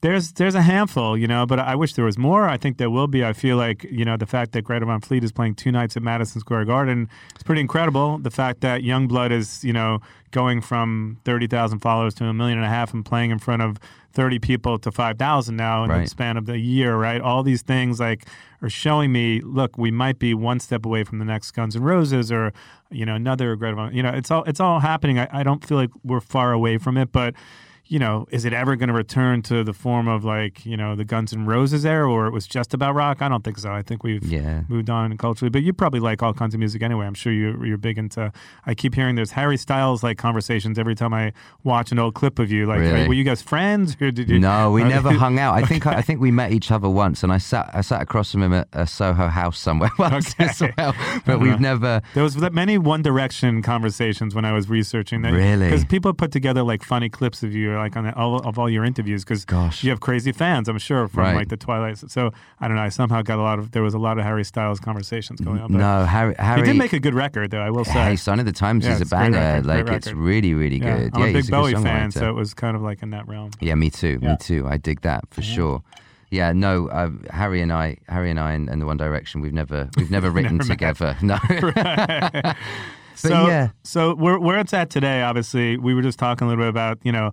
There's there's a handful, you know, but I wish there was more. I think there will be. I feel like you know the fact that Greta Van Fleet is playing two nights at Madison Square Garden is pretty incredible. The fact that Yungblud is you know going from thirty thousand followers to a million and a half and playing in front of thirty people to five thousand now in the span of the year, right? All these things like are showing me, look, we might be one step away from the next Guns N' Roses or you know another Greta Van. You know, it's all it's all happening. I, I don't feel like we're far away from it, but you know, is it ever going to return to the form of like, you know, the Guns N' Roses era or it was just about rock? I don't think so. I think we've Yeah. moved on culturally, but you probably like all kinds of music anyway. I'm sure you, you're big into, I keep hearing there's Harry Styles like conversations every time I watch an old clip of you. Like, Really? were you guys friends or did you? No, we never hung out. I think I think we met each other once, and I sat I sat across from him at a Soho house somewhere once as well. But we've uh-huh. never. There was many One Direction conversations when I was researching that. Really? Because people put together like funny clips of you, like on the, all, of all your interviews. Because Gosh. you have crazy fans, I'm sure, from Right. like the Twilight. So I don't know. I somehow got a lot of. There was a lot of Harry Styles conversations going on. But No, Harry. Harry he did make a good record, though. I will say. Hey, Sign of the Times Yeah, is a a banger. record, like it's really, really yeah, good. I'm yeah, a big a Bowie good fan, so it was kind of like in that realm. Yeah, me too. Me too. I dig that for sure. Yeah, no, uh, Harry and I, Harry and I, and, and the One Direction, we've never, we've never written Never together. No, so, yeah. so where where it's at today, obviously, we were just talking a little bit about you know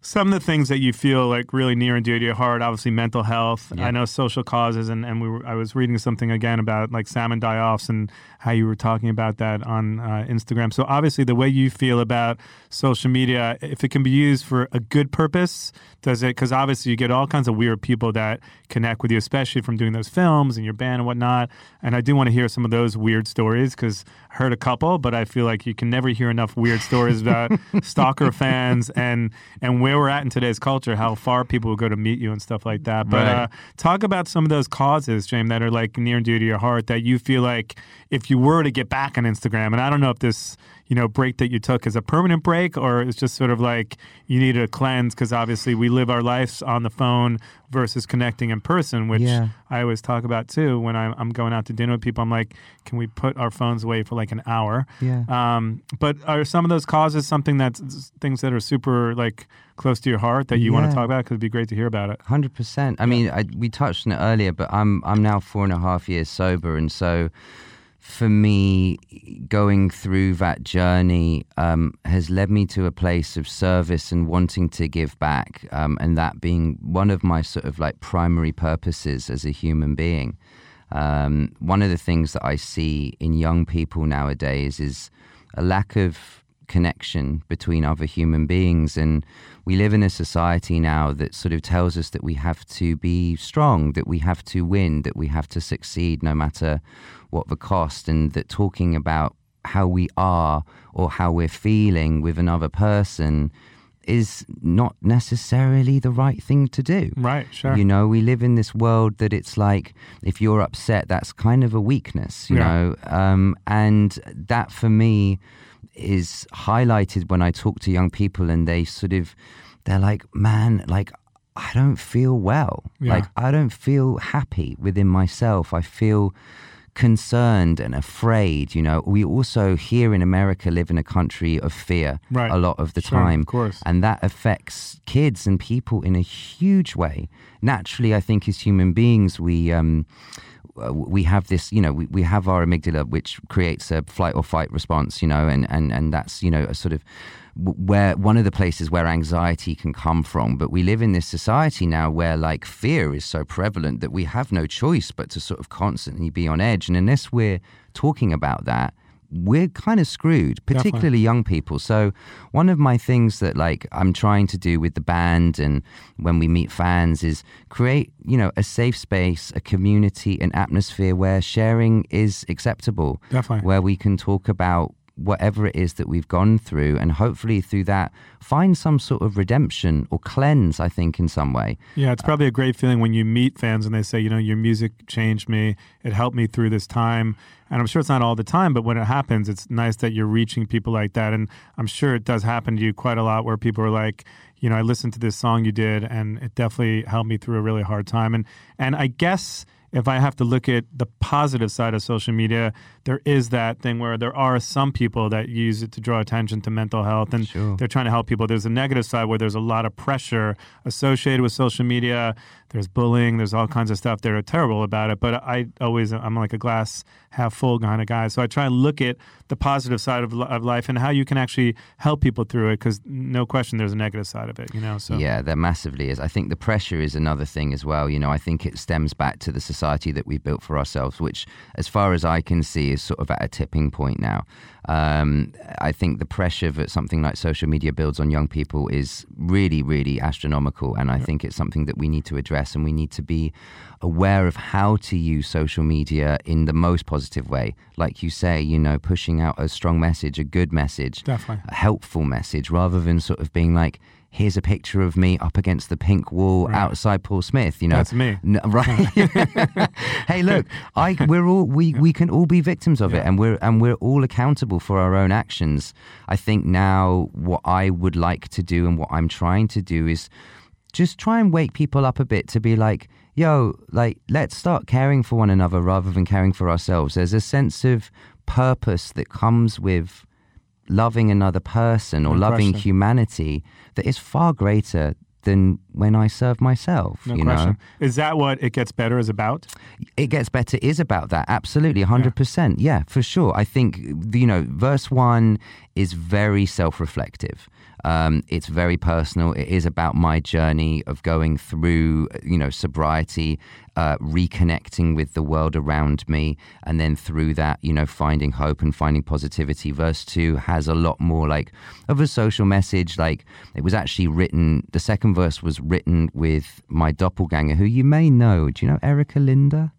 some of the things that you feel like really near and dear to your heart. Obviously, mental health. Yeah. I know social causes, and and we were, I was reading something again about like salmon die offs and how you were talking about that on uh, Instagram. So obviously, the way you feel about social media, if it can be used for a good purpose, does it? Because obviously, you get all kinds of weird people that connect with you, especially from doing those films and your band and whatnot. And I do want to hear some of those weird stories because I heard a couple, but I feel like you can never hear enough weird stories about stalker fans and and where we're at in today's culture, how far people will go to meet you and stuff like that. But Right. uh, talk about some of those causes, James, that are like near and dear to your heart that you feel like if you were to get back on Instagram, and I don't know if this you know break that you took as a permanent break or it's just sort of like you need a cleanse because obviously we live our lives on the phone versus connecting in person, which Yeah. I always talk about too when I'm, I'm going out to dinner with people. I'm like, can we put our phones away for like an hour? Yeah. Um, but are some of those causes something that's things that are super like close to your heart that you want to talk about? Because it'd be great to hear about it. Hundred percent. I mean, I, we touched on it earlier, but I'm I'm now four and a half years sober, and so for me, going through that journey um, has led me to a place of service and wanting to give back, um, and that being one of my sort of like primary purposes as a human being. Um, one of the things that I see in young people nowadays is a lack of connection between other human beings. And we live in a society now that sort of tells us that we have to be strong, that we have to win, that we have to succeed no matter what the cost, and that talking about how we are or how we're feeling with another person is not necessarily the right thing to do. Right, sure. You know, we live in this world that it's like if you're upset, that's kind of a weakness, you Yeah. know? Um, and that for me is highlighted when I talk to young people and they sort of, they're like, man, like, I don't feel well. Yeah. Like, I don't feel happy within myself. I feel concerned and afraid. You know, we also here in America live in a country of fear Right. a lot of the Sure, time, of course. and that affects kids and people in a huge way. Naturally, I think as human beings, we. Um, uh, we have this, you know, we, we have our amygdala, which creates a flight or fight response, you know, and, and, and that's, you know, a sort of where one of the places where anxiety can come from. But we live in this society now where like fear is so prevalent that we have no choice but to sort of constantly be on edge. And unless we're talking about that, we're kind of screwed, particularly young people. So one of my things that like I'm trying to do with the band and when we meet fans is create, you know, a safe space, a community, an atmosphere where sharing is acceptable. Definitely. Where we can talk about whatever it is that we've gone through and hopefully through that find some sort of redemption or cleanse, I think, in some way. Yeah, it's probably a great feeling when you meet fans and they say, you know, your music changed me. It helped me through this time. And I'm sure it's not all the time, but when it happens, it's nice that you're reaching people like that. And I'm sure it does happen to you quite a lot where people are like, you know, I listened to this song you did and it definitely helped me through a really hard time. And and I guess if I have to look at the positive side of social media, there is that thing where there are some people that use it to draw attention to mental health and Sure. they're trying to help people. There's a negative side where there's a lot of pressure associated with social media. There's bullying. There's all kinds of stuff that are terrible about it. But I always, I'm like a glass half full kind of guy. So I try and look at the positive side of, of life and how you can actually help people through it. Because no question, there's a negative side of it. You know. So Yeah, there massively is. I think the pressure is another thing as well. You know, I think it stems back to the society that we've built for ourselves, which, as far as I can see, is sort of at a tipping point now. Um, I think the pressure that something like social media builds on young people is really, really astronomical. And I think it's something that we need to address and we need to be aware of how to use social media in the most positive way. Like you say, you know, pushing out a strong message, a good message, Definitely. a helpful message, rather than sort of being like, here's a picture of me up against the pink wall Right. outside Paul Smith. You know, That's me. Right? hey, look, I we're all we we can all be victims of it, and we're and we're all accountable for our own actions. I think now what I would like to do and what I'm trying to do is just try and wake people up a bit to be like, yo, like let's start caring for one another rather than caring for ourselves. There's a sense of purpose that comes with loving another person or No loving humanity that is far greater than when I serve myself. No you question. know, Is that what it gets better is about? it gets better is about that. Absolutely, hundred percent. Yeah, for sure. I think you know, verse one is very self-reflective. Um, it's very personal. It is about my journey of going through, you know, sobriety, uh, reconnecting with the world around me, and then through that, you know, finding hope and finding positivity. Verse two has a lot more like of a social message. Like it was actually written. The second verse was written with my doppelganger, who you may know. Do you know Erika Linder?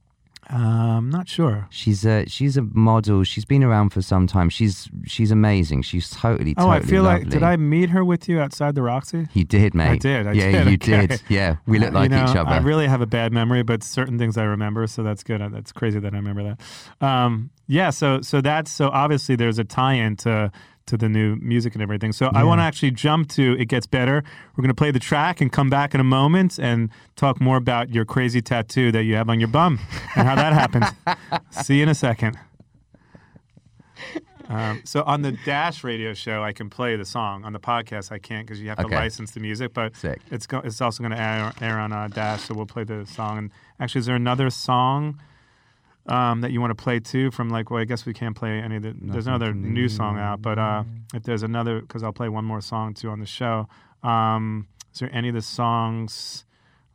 Um, not sure. She's a she's a model. She's been around for some time. She's she's amazing. She's totally Oh, totally I feel lovely. like did I meet her with you outside the Roxy? You did, mate. I did. I yeah, did. you okay. did. Yeah, we look Uh, like you know, each other. I really have a bad memory, but certain things I remember, so that's good. Uh, That's crazy that I remember that. Um, yeah, so so that's so obviously there's a tie-in to to the new music and everything. So I want to actually jump to it gets better. We're going to play the track and come back in a moment and talk more about your crazy tattoo that you have on your bum and how that happened. See you in a second. Um, so on the Dash radio show, I can play the song. On the podcast, I can't because you have to license the music. But Sick. it's go- it's also going to air, air on uh, Dash, so we'll play the song. And actually, is there another song um, that you want to play too? From like, well, I guess we can't play any of the. there's another new song out, but uh, if there's another, because I'll play one more song too on the show. Um, is there any of the songs?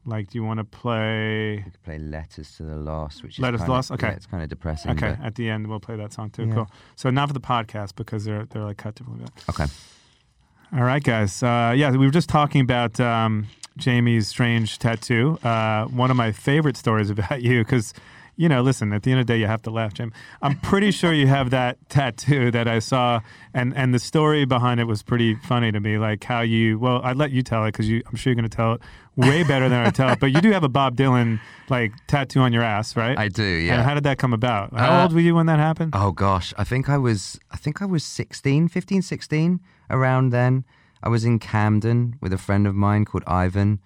Like, do you want to play? We could play letters to the lost, which is Letters to the Lost? Okay. yeah, it's kind of depressing. Okay, but- at the end we'll play that song too. Yeah. Cool. So not for the podcast because they're they're like cut differently. okay. All right, guys. Uh, yeah, we were just talking about um, Jamie's strange tattoo. Uh, one of my favorite stories about you, because, you know, listen, at the end of the day, you have to laugh, Jim. I'm pretty sure you have that tattoo that I saw, and, and the story behind it was pretty funny to me. Like how you, well, I'd let you tell it because you, I'm sure you're going to tell it way better than I tell it. But you do have a Bob Dylan like tattoo on your ass, right? I do. Yeah. And how did that come about? How Uh, old were you when that happened? Oh gosh, I think I was I think I was 16, 15, 16 around then. I was in Camden with a friend of mine called Ivan.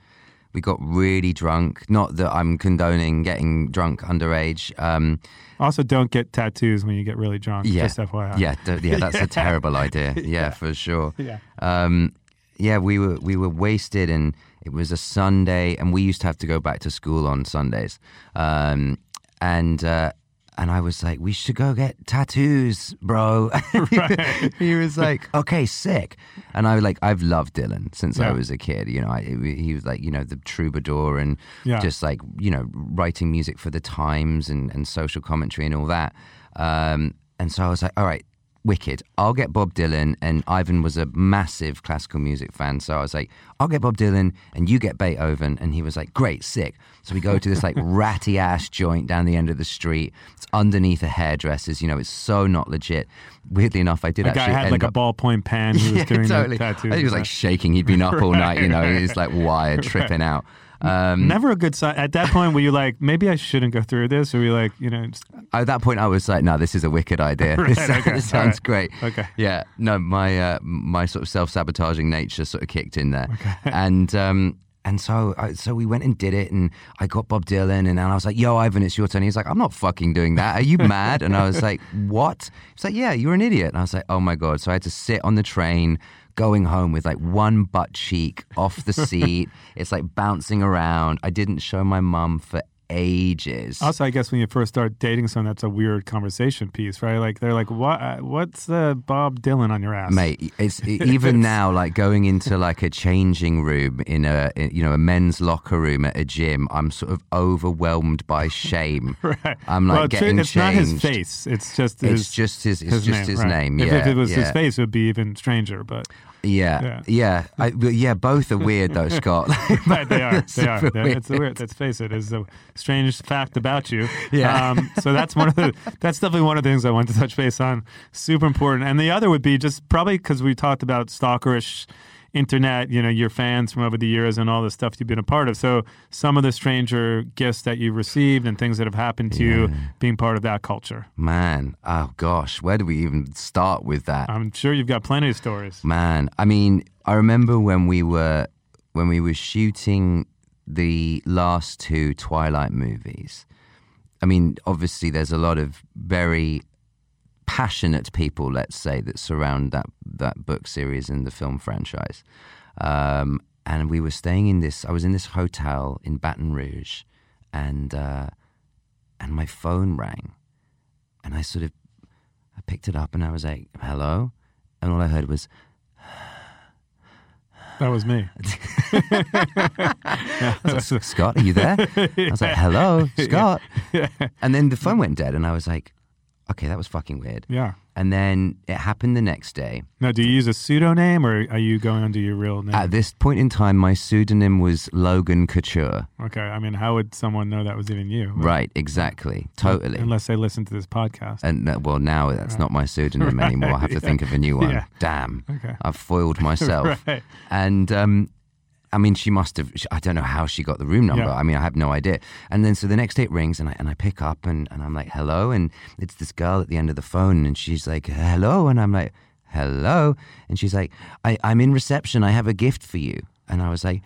We got really drunk. Not that I'm condoning getting drunk underage. Um, Also, don't get tattoos when you get really drunk. yeah, Just FYI. yeah, yeah. That's a terrible idea. Yeah, for sure. Yeah. Um, yeah, we were we were wasted, and it was a Sunday, and we used to have to go back to school on Sundays. Um, and uh, and I was like, we should go get tattoos, bro. he was like, okay, sick. And I was like, I've loved Dylan since I was a kid. You know, I, he was like, you know, the troubadour and Yeah. just like, you know, writing music for the times and, and social commentary and all that. Um, and so I was like, all right, wicked. I'll get Bob Dylan. And Ivan was a massive classical music fan. So I was like, I'll get Bob Dylan and you get Beethoven. And he was like, great, sick. So we go to this like ratty ass joint down the end of the street. It's underneath a hairdresser's. You know, it's so not legit. Weirdly enough, I did A actually had like a ballpoint pen. He was yeah, doing totally. tattoos. he was like shaking. He'd been up all night, you know. He's like wired, tripping out. Um, Never a good sign. At that point, were you like, maybe I shouldn't go through this? Or were you like, you know, just, at that point, I was like, "No, this is a wicked idea. Right, this, okay, this sounds all great." Okay. Yeah. No, my uh, my sort of self sabotaging nature sort of kicked in there, okay. and um, and so I, so we went and did it, and I got Bob Dylan, and then I was like, "Yo, Ivan, it's your turn." He's like, "I'm not fucking doing that. Are you mad?" and I was like, "What?" He's like, "Yeah, you're an idiot." And I was like, "Oh my god!" So I had to sit on the train. Going home with like one butt cheek off the seat. it's like bouncing around. I didn't show my mum for ages. also, I guess when you first start dating someone, that's a weird conversation piece, right? Like, they're like, what? uh, What's the Bob Dylan on your ass? mate it's even now like going into like a changing room in a in, you know a men's locker room at a gym i'm sort of overwhelmed by shame Right. i'm like well, it's, getting it's not his face. It's just his, it's just his it's his just name. his right. name If, yeah if it was yeah. his face, it would be even stranger. But yeah Yeah. yeah I, yeah both are weird though scott Right, they are. They are. They're- It's weird. Let's face it. It's a strange fact about you. Yeah. Um, so that's one of the. That's definitely one of the things I want to touch base on. Super important. And the other would be just probably because we talked about stalkerish internet. You know, your fans from over the years and all the stuff you've been a part of. So some of the stranger gifts that you've received and things that have happened to you being part of that culture. man oh gosh where do we even start with that I'm sure you've got plenty of stories. Man, I mean, I remember when we were when we were shooting the last two Twilight movies. I mean, obviously, there's a lot of very passionate people, let's say, that surround that that book series and the film franchise. Um, and we were staying in this. I was in this hotel in Baton Rouge, and uh, and my phone rang, and I sort of I picked it up and I was like, "Hello," and all I heard was. That was me. Was like, Scott, are you there? I was like, hello, Scott. And then the phone went dead, and I was like, okay, that was fucking weird. Yeah. And then it happened the next day. Now, do you use a pseudonym or are you going under your real name? At this point in time, my pseudonym was Logan Couture. okay. I mean, how would someone know that was even you? Right, exactly, totally. Unless they listen to this podcast. And uh, well, now that's not my pseudonym anymore. I have to think of a new one. Yeah. Damn, Okay. I've foiled myself. Right. And um, I mean, she must have. I don't know how she got the room number. Yeah. I mean, I have no idea. And then so the next day it rings, and I and I pick up, and, and I'm like, hello, and it's this girl at the end of the phone, and she's like, hello, and I'm like, hello, and she's like, I, I'm in reception. I have a gift for you, and I was like,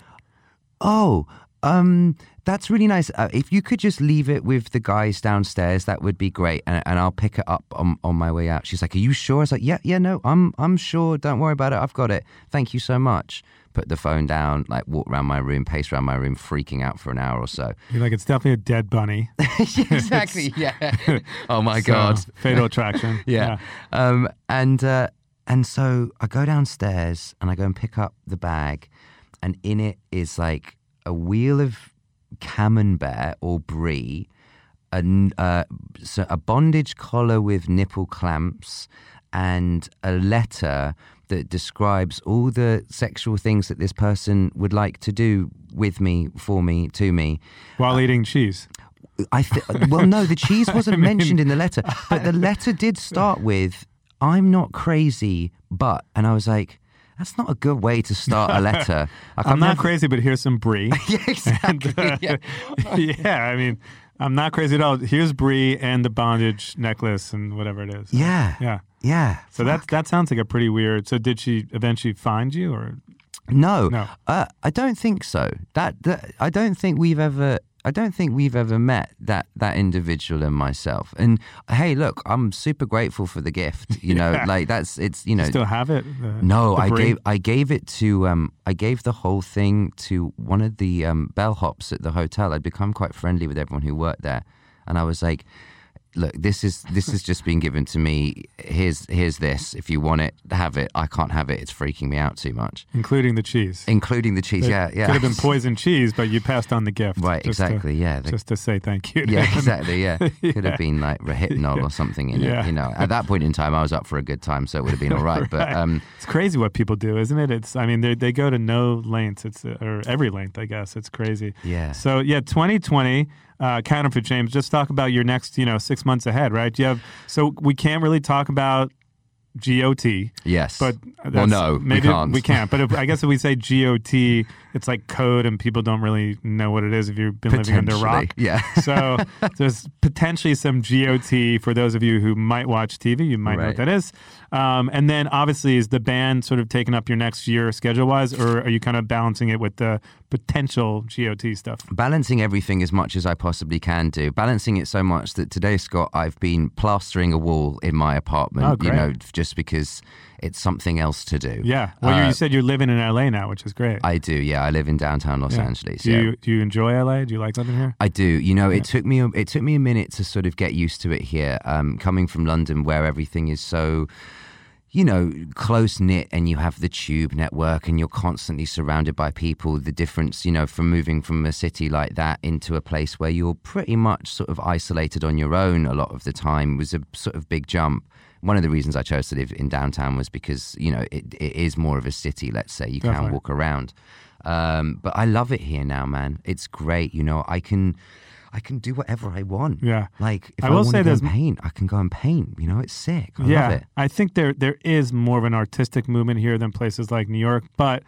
oh. Um, that's really nice. Uh, if you could just leave it with the guys downstairs, that would be great, and, and I'll pick it up on, on my way out. She's like, "Are you sure?" I was like, "Yeah, yeah, no, I'm I'm sure. Don't worry about it. I've got it. Thank you so much." Put the phone down, like walk around my room, pace around my room, freaking out for an hour or so. You're like, it's definitely a dead bunny. exactly. Yeah. oh my So, god. fatal attraction. yeah. Um, and uh, and so I go downstairs and I go and pick up the bag, and in it is like a wheel of camembert or brie, a, uh, so a bondage collar with nipple clamps, and a letter that describes all the sexual things that this person would like to do with me, for me, to me. While uh, eating cheese. I th- well, no, the cheese wasn't mentioned in the letter, but the letter did start with "I'm not crazy, but," and I was like, "That's not a good way to start a letter." Like, I'm I've not never- crazy, but here's some brie. Yeah, exactly. Uh, yeah. yeah, I mean, I'm not crazy at all. Here's brie and the bondage necklace and whatever it is. yeah, Yeah. yeah. So that that sounds like a pretty weird. So did she eventually find you, or No, No. Uh, I don't think so. That, that I don't think we've ever. I don't think we've ever met that that individual and myself. And hey, look, I'm super grateful for the gift. You know, Yeah. like that's it's you know. Still have it? The- no, the I gave I gave it to um I gave the whole thing to one of the um, bellhops at the hotel. I'd become quite friendly with everyone who worked there, and I was like, "Look, this is this has just been given to me. Here's here's this. If you want it, have it. I can't have it. It's freaking me out too much, including the cheese. including the cheese. It yeah, yeah. Could have been poison cheese, but you passed on the gift. Right, just to- exactly, yeah, the- just to say thank you. Yeah, him. exactly. Yeah, could Yeah. have been like Rohypnol or something in Yeah. it. You know, at that point in time, I was up for a good time, so it would have been all right. But um, it's crazy what people do, isn't it? It's, I mean, they they go to no lengths. It's or every length, I guess. It's crazy. Yeah. So yeah, 2020. Uh, counterfeit James. Just talk about your next, you know, six months ahead, right? You have so we can't really talk about GOT. yes, But well, no, maybe we can't. We can't. But if, I guess if we say GOT, it's like code, and people don't really know what it is if you've been living under a rock. Yeah. so there's potentially some GOT for those of you who might watch TV. You might know what that is. Um, and then obviously, is the band sort of taking up your next year schedule wise, or are you kind of balancing it with the potential GOT stuff? balancing everything as much as I possibly can do. Balancing it so much that today, Scott, I've been plastering a wall in my apartment. Oh, you know, just because it's something else to do. Yeah. Well, you Uh, you said you're living in LA now, which is great. I do. Yeah, I live in downtown Los Yeah. Angeles. Do yeah. you do you enjoy LA? Do you like living here? I do. You know, it took me a, it took me a minute to sort of get used to it here. Um, coming from London, where everything is so, you know, close knit, and you have the tube network, and you're constantly surrounded by people. The difference, you know, from moving from a city like that into a place where you're pretty much sort of isolated on your own a lot of the time was a sort of big jump. One of the reasons I chose to live in downtown was because you know it, it is more of a city. Let's say you Definitely. can walk around. Um, but I love it here now, man. It's great. You know, I can, I can do whatever I want. Yeah. Like if I I, will want say to go there's- and paint, I can go and paint. You know, it's sick. I yeah, love it. I think there there is more of an artistic movement here than places like New York, but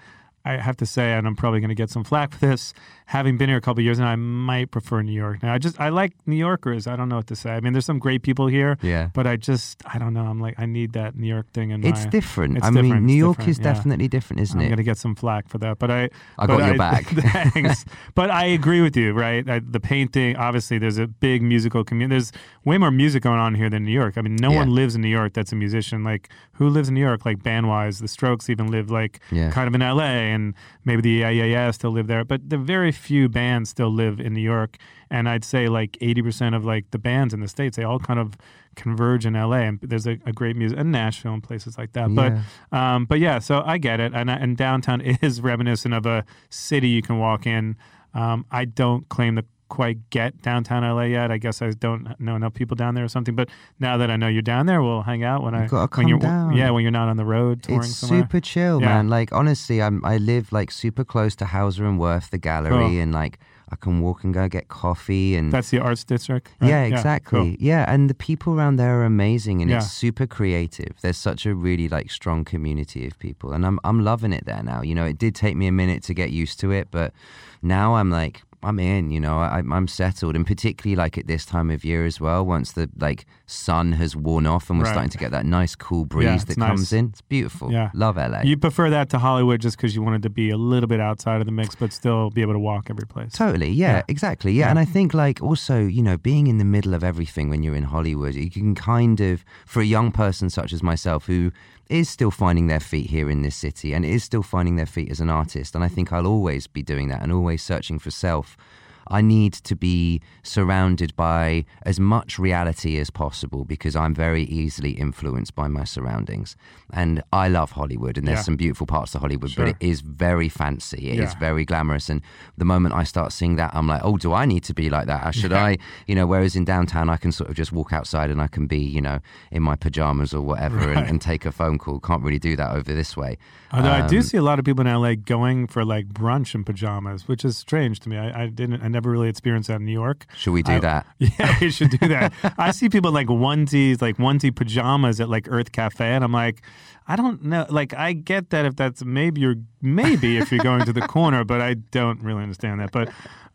I have to say, and I'm probably going to get some flack for this, having been here a couple of years and I might prefer New York. Now, I just I like New Yorkers. I don't know what to say. I mean, there's some great people here, Yeah. but I just I don't know. I'm like I need that New York thing in It's my. different. It's I different, mean, New it's York different, is yeah. definitely different, isn't I'm it? going to get some flack for that, but I. I but got your back. thanks. But I agree with you, right? I, the painting, obviously, there's a big musical community. There's way more music going on here than New York. I mean, no Yeah. one lives in New York that's a musician. Like, who lives in New York? Like, band wise, the Strokes even live like Yeah. kind of in LA, and maybe the Yeah Yeah Yeah still live there. But the very few bands still live in New York. And I'd say like 80% of like the bands in the States, they all kind of converge in LA. And there's a, a great music, in Nashville and places like that. But um, but yeah, so I get it. And, and downtown is reminiscent of a city you can walk in. Um, I don't claim to quite get downtown LA yet. I guess I don't know enough people down there or something. But now that I know you're down there, we'll hang out when I gotta when come you're down. yeah when you're not on the road touring It's somewhere. super chill, Yeah. man. Like honestly, I'm I live like super close to Hauser and Wirth, the gallery, Cool. and like I can walk and go get coffee and That's the arts district. right? Yeah, exactly. cool. Yeah, and the people around there are amazing, and Yeah. it's super creative. There's such a really like strong community of people, and I'm I'm loving it there now. You know, it did take me a minute to get used to it, but now I'm like I'm in. You know, I, I'm settled, and particularly like at this time of year as well. Once the like sun has worn off, and we're Right. starting to get that nice cool breeze Yeah, that nice. comes in. It's beautiful. Yeah. love LA. You prefer that to Hollywood just because you wanted to be a little bit outside of the mix, but still be able to walk every place. Totally, yeah, Yeah. exactly, yeah. Yeah. And I think, like, also, you know, being in the middle of everything when you're in Hollywood, you can kind of, for a young person such as myself who is still finding their feet here in this city and is still finding their feet as an artist, and I think I'll always be doing that and always searching for self. I need to be surrounded by as much reality as possible because I'm very easily influenced by my surroundings. And I love Hollywood, and there's Yeah. some beautiful parts of Hollywood, Sure. but it is very fancy. It is Yeah. very glamorous. And the moment I start seeing that, I'm like, oh, do I need to be like that? Or Should I, you know, whereas in downtown, I can sort of just walk outside and I can be, you know, in my pajamas or whatever and, Right. and take a phone call. Can't really do that over this way. Although I do Um, see a lot of people in LA going for like brunch in pajamas, which is strange to me. I, I didn't, I never really experienced that in New York. Should we do I- that? Yeah, we should do that. I see people like onesies, like onesie pajamas at like Urth Caffé, and I'm like, I don't know. Like, I get that if that's maybe you're maybe if you're going to the corner, but I don't really understand that. But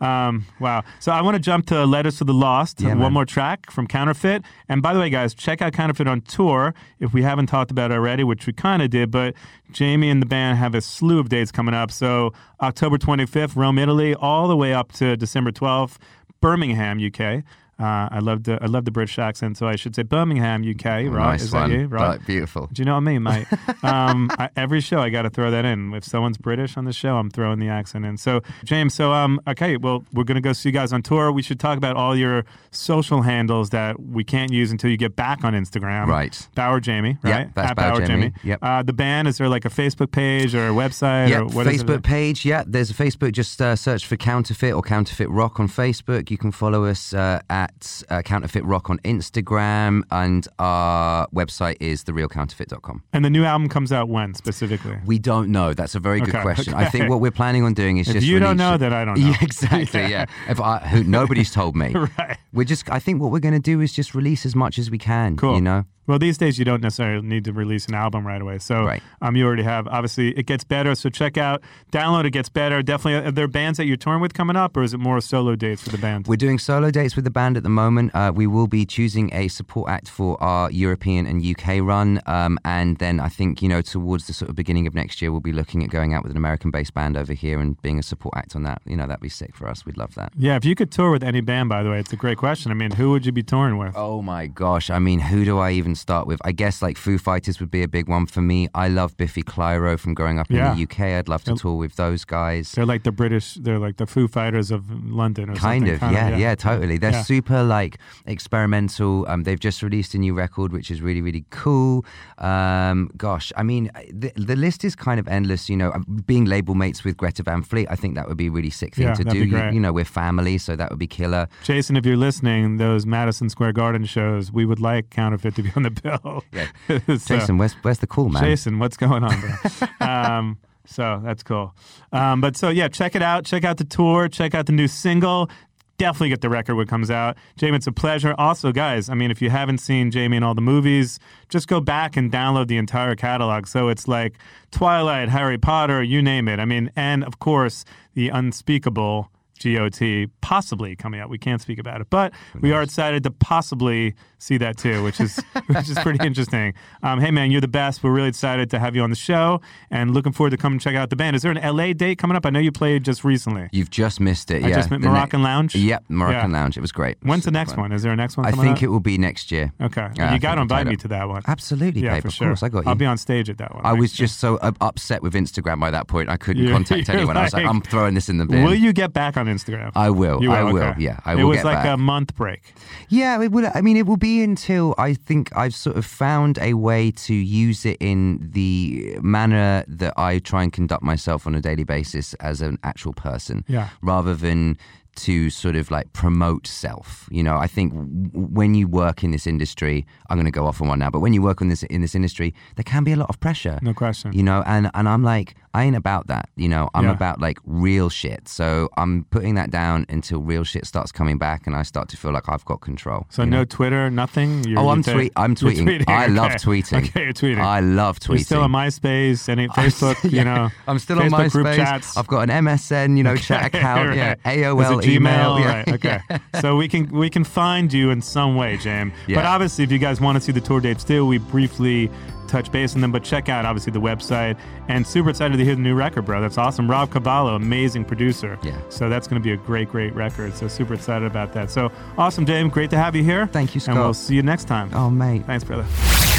um, wow. So I want to jump to Letters to the Lost, Yeah, one man. more track from Counterfeit. And by the way, guys, check out Counterfeit on tour if we haven't talked about it already, which we kind of did. But Jamie and the band have a slew of dates coming up. So October 25th, Rome, Italy, all the way up to December 12th, Birmingham, UK. Uh, I love the I love the British accent, so I should say Birmingham, UK. Right? nice Is one. that you? Right. Beautiful. Do you know what I mean, mate? um, I, every show, I got to throw that in. If someone's British on the show, I'm throwing the accent in. So, James, so um, okay, well, we're gonna go see you guys on tour. We should talk about all your social handles that we can't use until you get back on Instagram. Right. Bower Jamie, Yep, right? that's At Bower Jamie. Yep. Uh, the band is there like a Facebook page or a website Yeah, or what is Facebook page. Yeah, there's a Facebook. Just uh, search for Counterfeit or Counterfeit Rock on Facebook. You can follow us uh, at uh, Counterfeit Rock on Instagram, and our website is therealcounterfeit.com. And the new album comes out when specifically? We don't know. That's a very good Okay, question. I think what we're planning on doing is If just you don't know, it- then I don't know. Yeah, exactly. Yeah. If I, who, nobody's told me. Right. We're just. I think what we're going to do is just release as much as we can. Cool. You know. Well, these days you don't necessarily need to release an album right away. So Right. um, you already have. Obviously, it gets better. So check out, download. It gets better. Definitely. Are there bands that you're touring with coming up, or is it more solo dates for the band? We're doing solo dates with the band at the moment. Uh, we will be choosing a support act for our European and UK run. Um, and then I think, you know, towards the sort of beginning of next year, we'll be looking at going out with an American based band over here and being a support act on that. You know, that'd be sick for us. We'd love that. yeah, if you could tour with any band, by the way, it's a great question. I mean, who would you be touring with? Oh my gosh. I mean, who do I even start with? I guess like Foo Fighters would be a big one for me. I love Biffy Clyro from growing up Yeah. in the UK. I'd love to tour with those guys. They're like the British. They're like the Foo Fighters of London, or Kind something. of, yeah, yeah, totally. They're Yeah. super like experimental. Um, they've just released a new record, which is really, really cool. Um, gosh, I mean, the, the list is kind of endless. You know, being label mates with Greta Van Fleet, I think that would be a really sick thing Yeah, to do. You, you know, we're family, so that would be killer. Jason, if you're listening, those Madison Square Garden shows, we would like Counterfeit to be on the bill. Yeah. So- Jason, where's where's the call, man? Jason, what's going on, bro? um, so that's cool. Um, but so yeah, check it out. Check out the tour. Check out the new single. Definitely get the record when it comes out. Jamie, it's a pleasure. Also, guys, I mean, if you haven't seen Jamie in all the movies, just go back and download the entire catalog. So it's like Twilight, Harry Potter, you name it. I mean, and of course, the unspeakable GOT possibly coming out. We can't speak about it, but we are excited to possibly see that too, which is which is pretty interesting. Um, hey man, you're the best. We're really excited to have you on the show and looking forward to come and check out the band. Is there an LA date coming up? I know you played just recently. You've just missed it. I yeah, just meant The ne- Moroccan Lounge? Yep, Moroccan Yeah. Lounge. It was great. When's the next fun. one? Is there a next one? I think up? it will be next year. Okay, Yeah, you got to invite me to that one. Absolutely, yeah, babe. for of sure. course, I got you. I'll be on stage at that one. I was just so upset with Instagram by that point. I couldn't You're- contact you're anyone. I was like, like- I'm throwing this in the bin. Will you get back on Instagram? I will. You I will. okay. Yeah, I it was like back. a month break. Yeah, it will. I mean, it will be until I think I've sort of found a way to use it in the manner that I try and conduct myself on a daily basis as an actual person, Yeah. rather than to sort of like promote self. You know, I think w- when you work in this industry, I'm going to go off on one now, but when you work in this in this industry, there can be a lot of pressure. No question. You know, and and I'm like, I ain't about that. You know, I'm Yeah. about like real shit. So I'm putting that down until real shit starts coming back, and I start to feel like I've got control. So no know? Twitter, nothing. You're, Oh, I'm tweet. I'm you're tweeting. I love okay. tweeting. Okay, you're tweeting. I love tweeting. You're still on MySpace, any Facebook, you know. I'm still Facebook on MySpace. group chats. I've got an MSN, you know, chat account. Yeah, AOL email. Gmail? Yeah. Right. Okay. so we can we can find you in some way, James. But obviously, if you guys want to see the tour dates too, we briefly touch base on them. But check out obviously the website. And super excited to hear the new record, bro. That's awesome. Rob Cavallo, amazing producer. Yeah. So that's going to be a great, great record. So super excited about that. So awesome, James. Great to have you here. Thank you, And we'll see you next time. Oh, mate. Thanks, brother.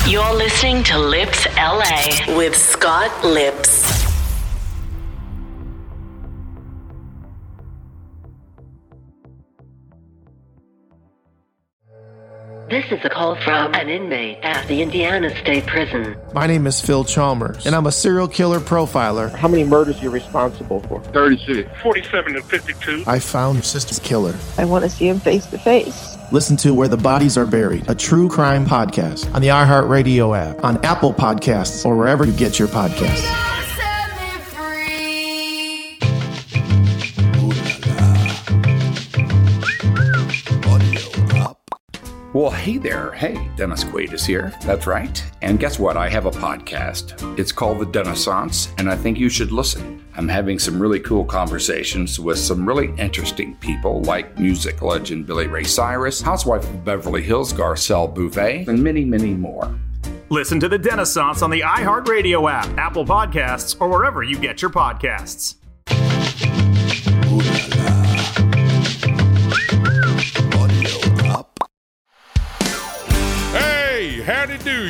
You're listening to Lipps LA with Scott Lipps. This is a call from an inmate at the Indiana State Prison. My name is Phil Chalmers, and I'm a serial killer profiler. How many murders are you responsible for? 36. 47 and 52. I found your sister's killer. I want to see him face to face. Listen to Where the Bodies Are Buried, a true crime podcast on the iHeartRadio app, on Apple Podcasts, or wherever you get your podcasts. Well, hey there. Hey, Dennis Quaid is here. That's right. And guess what? I have a podcast. It's called The Dennissance, and I think you should listen. I'm having some really cool conversations with some really interesting people like music legend Billy Ray Cyrus, housewife of Beverly Hills Garcelle Beauvais, and many, many more. Listen to The Dennissance on the iHeartRadio app, Apple Podcasts, or wherever you get your podcasts. Hey,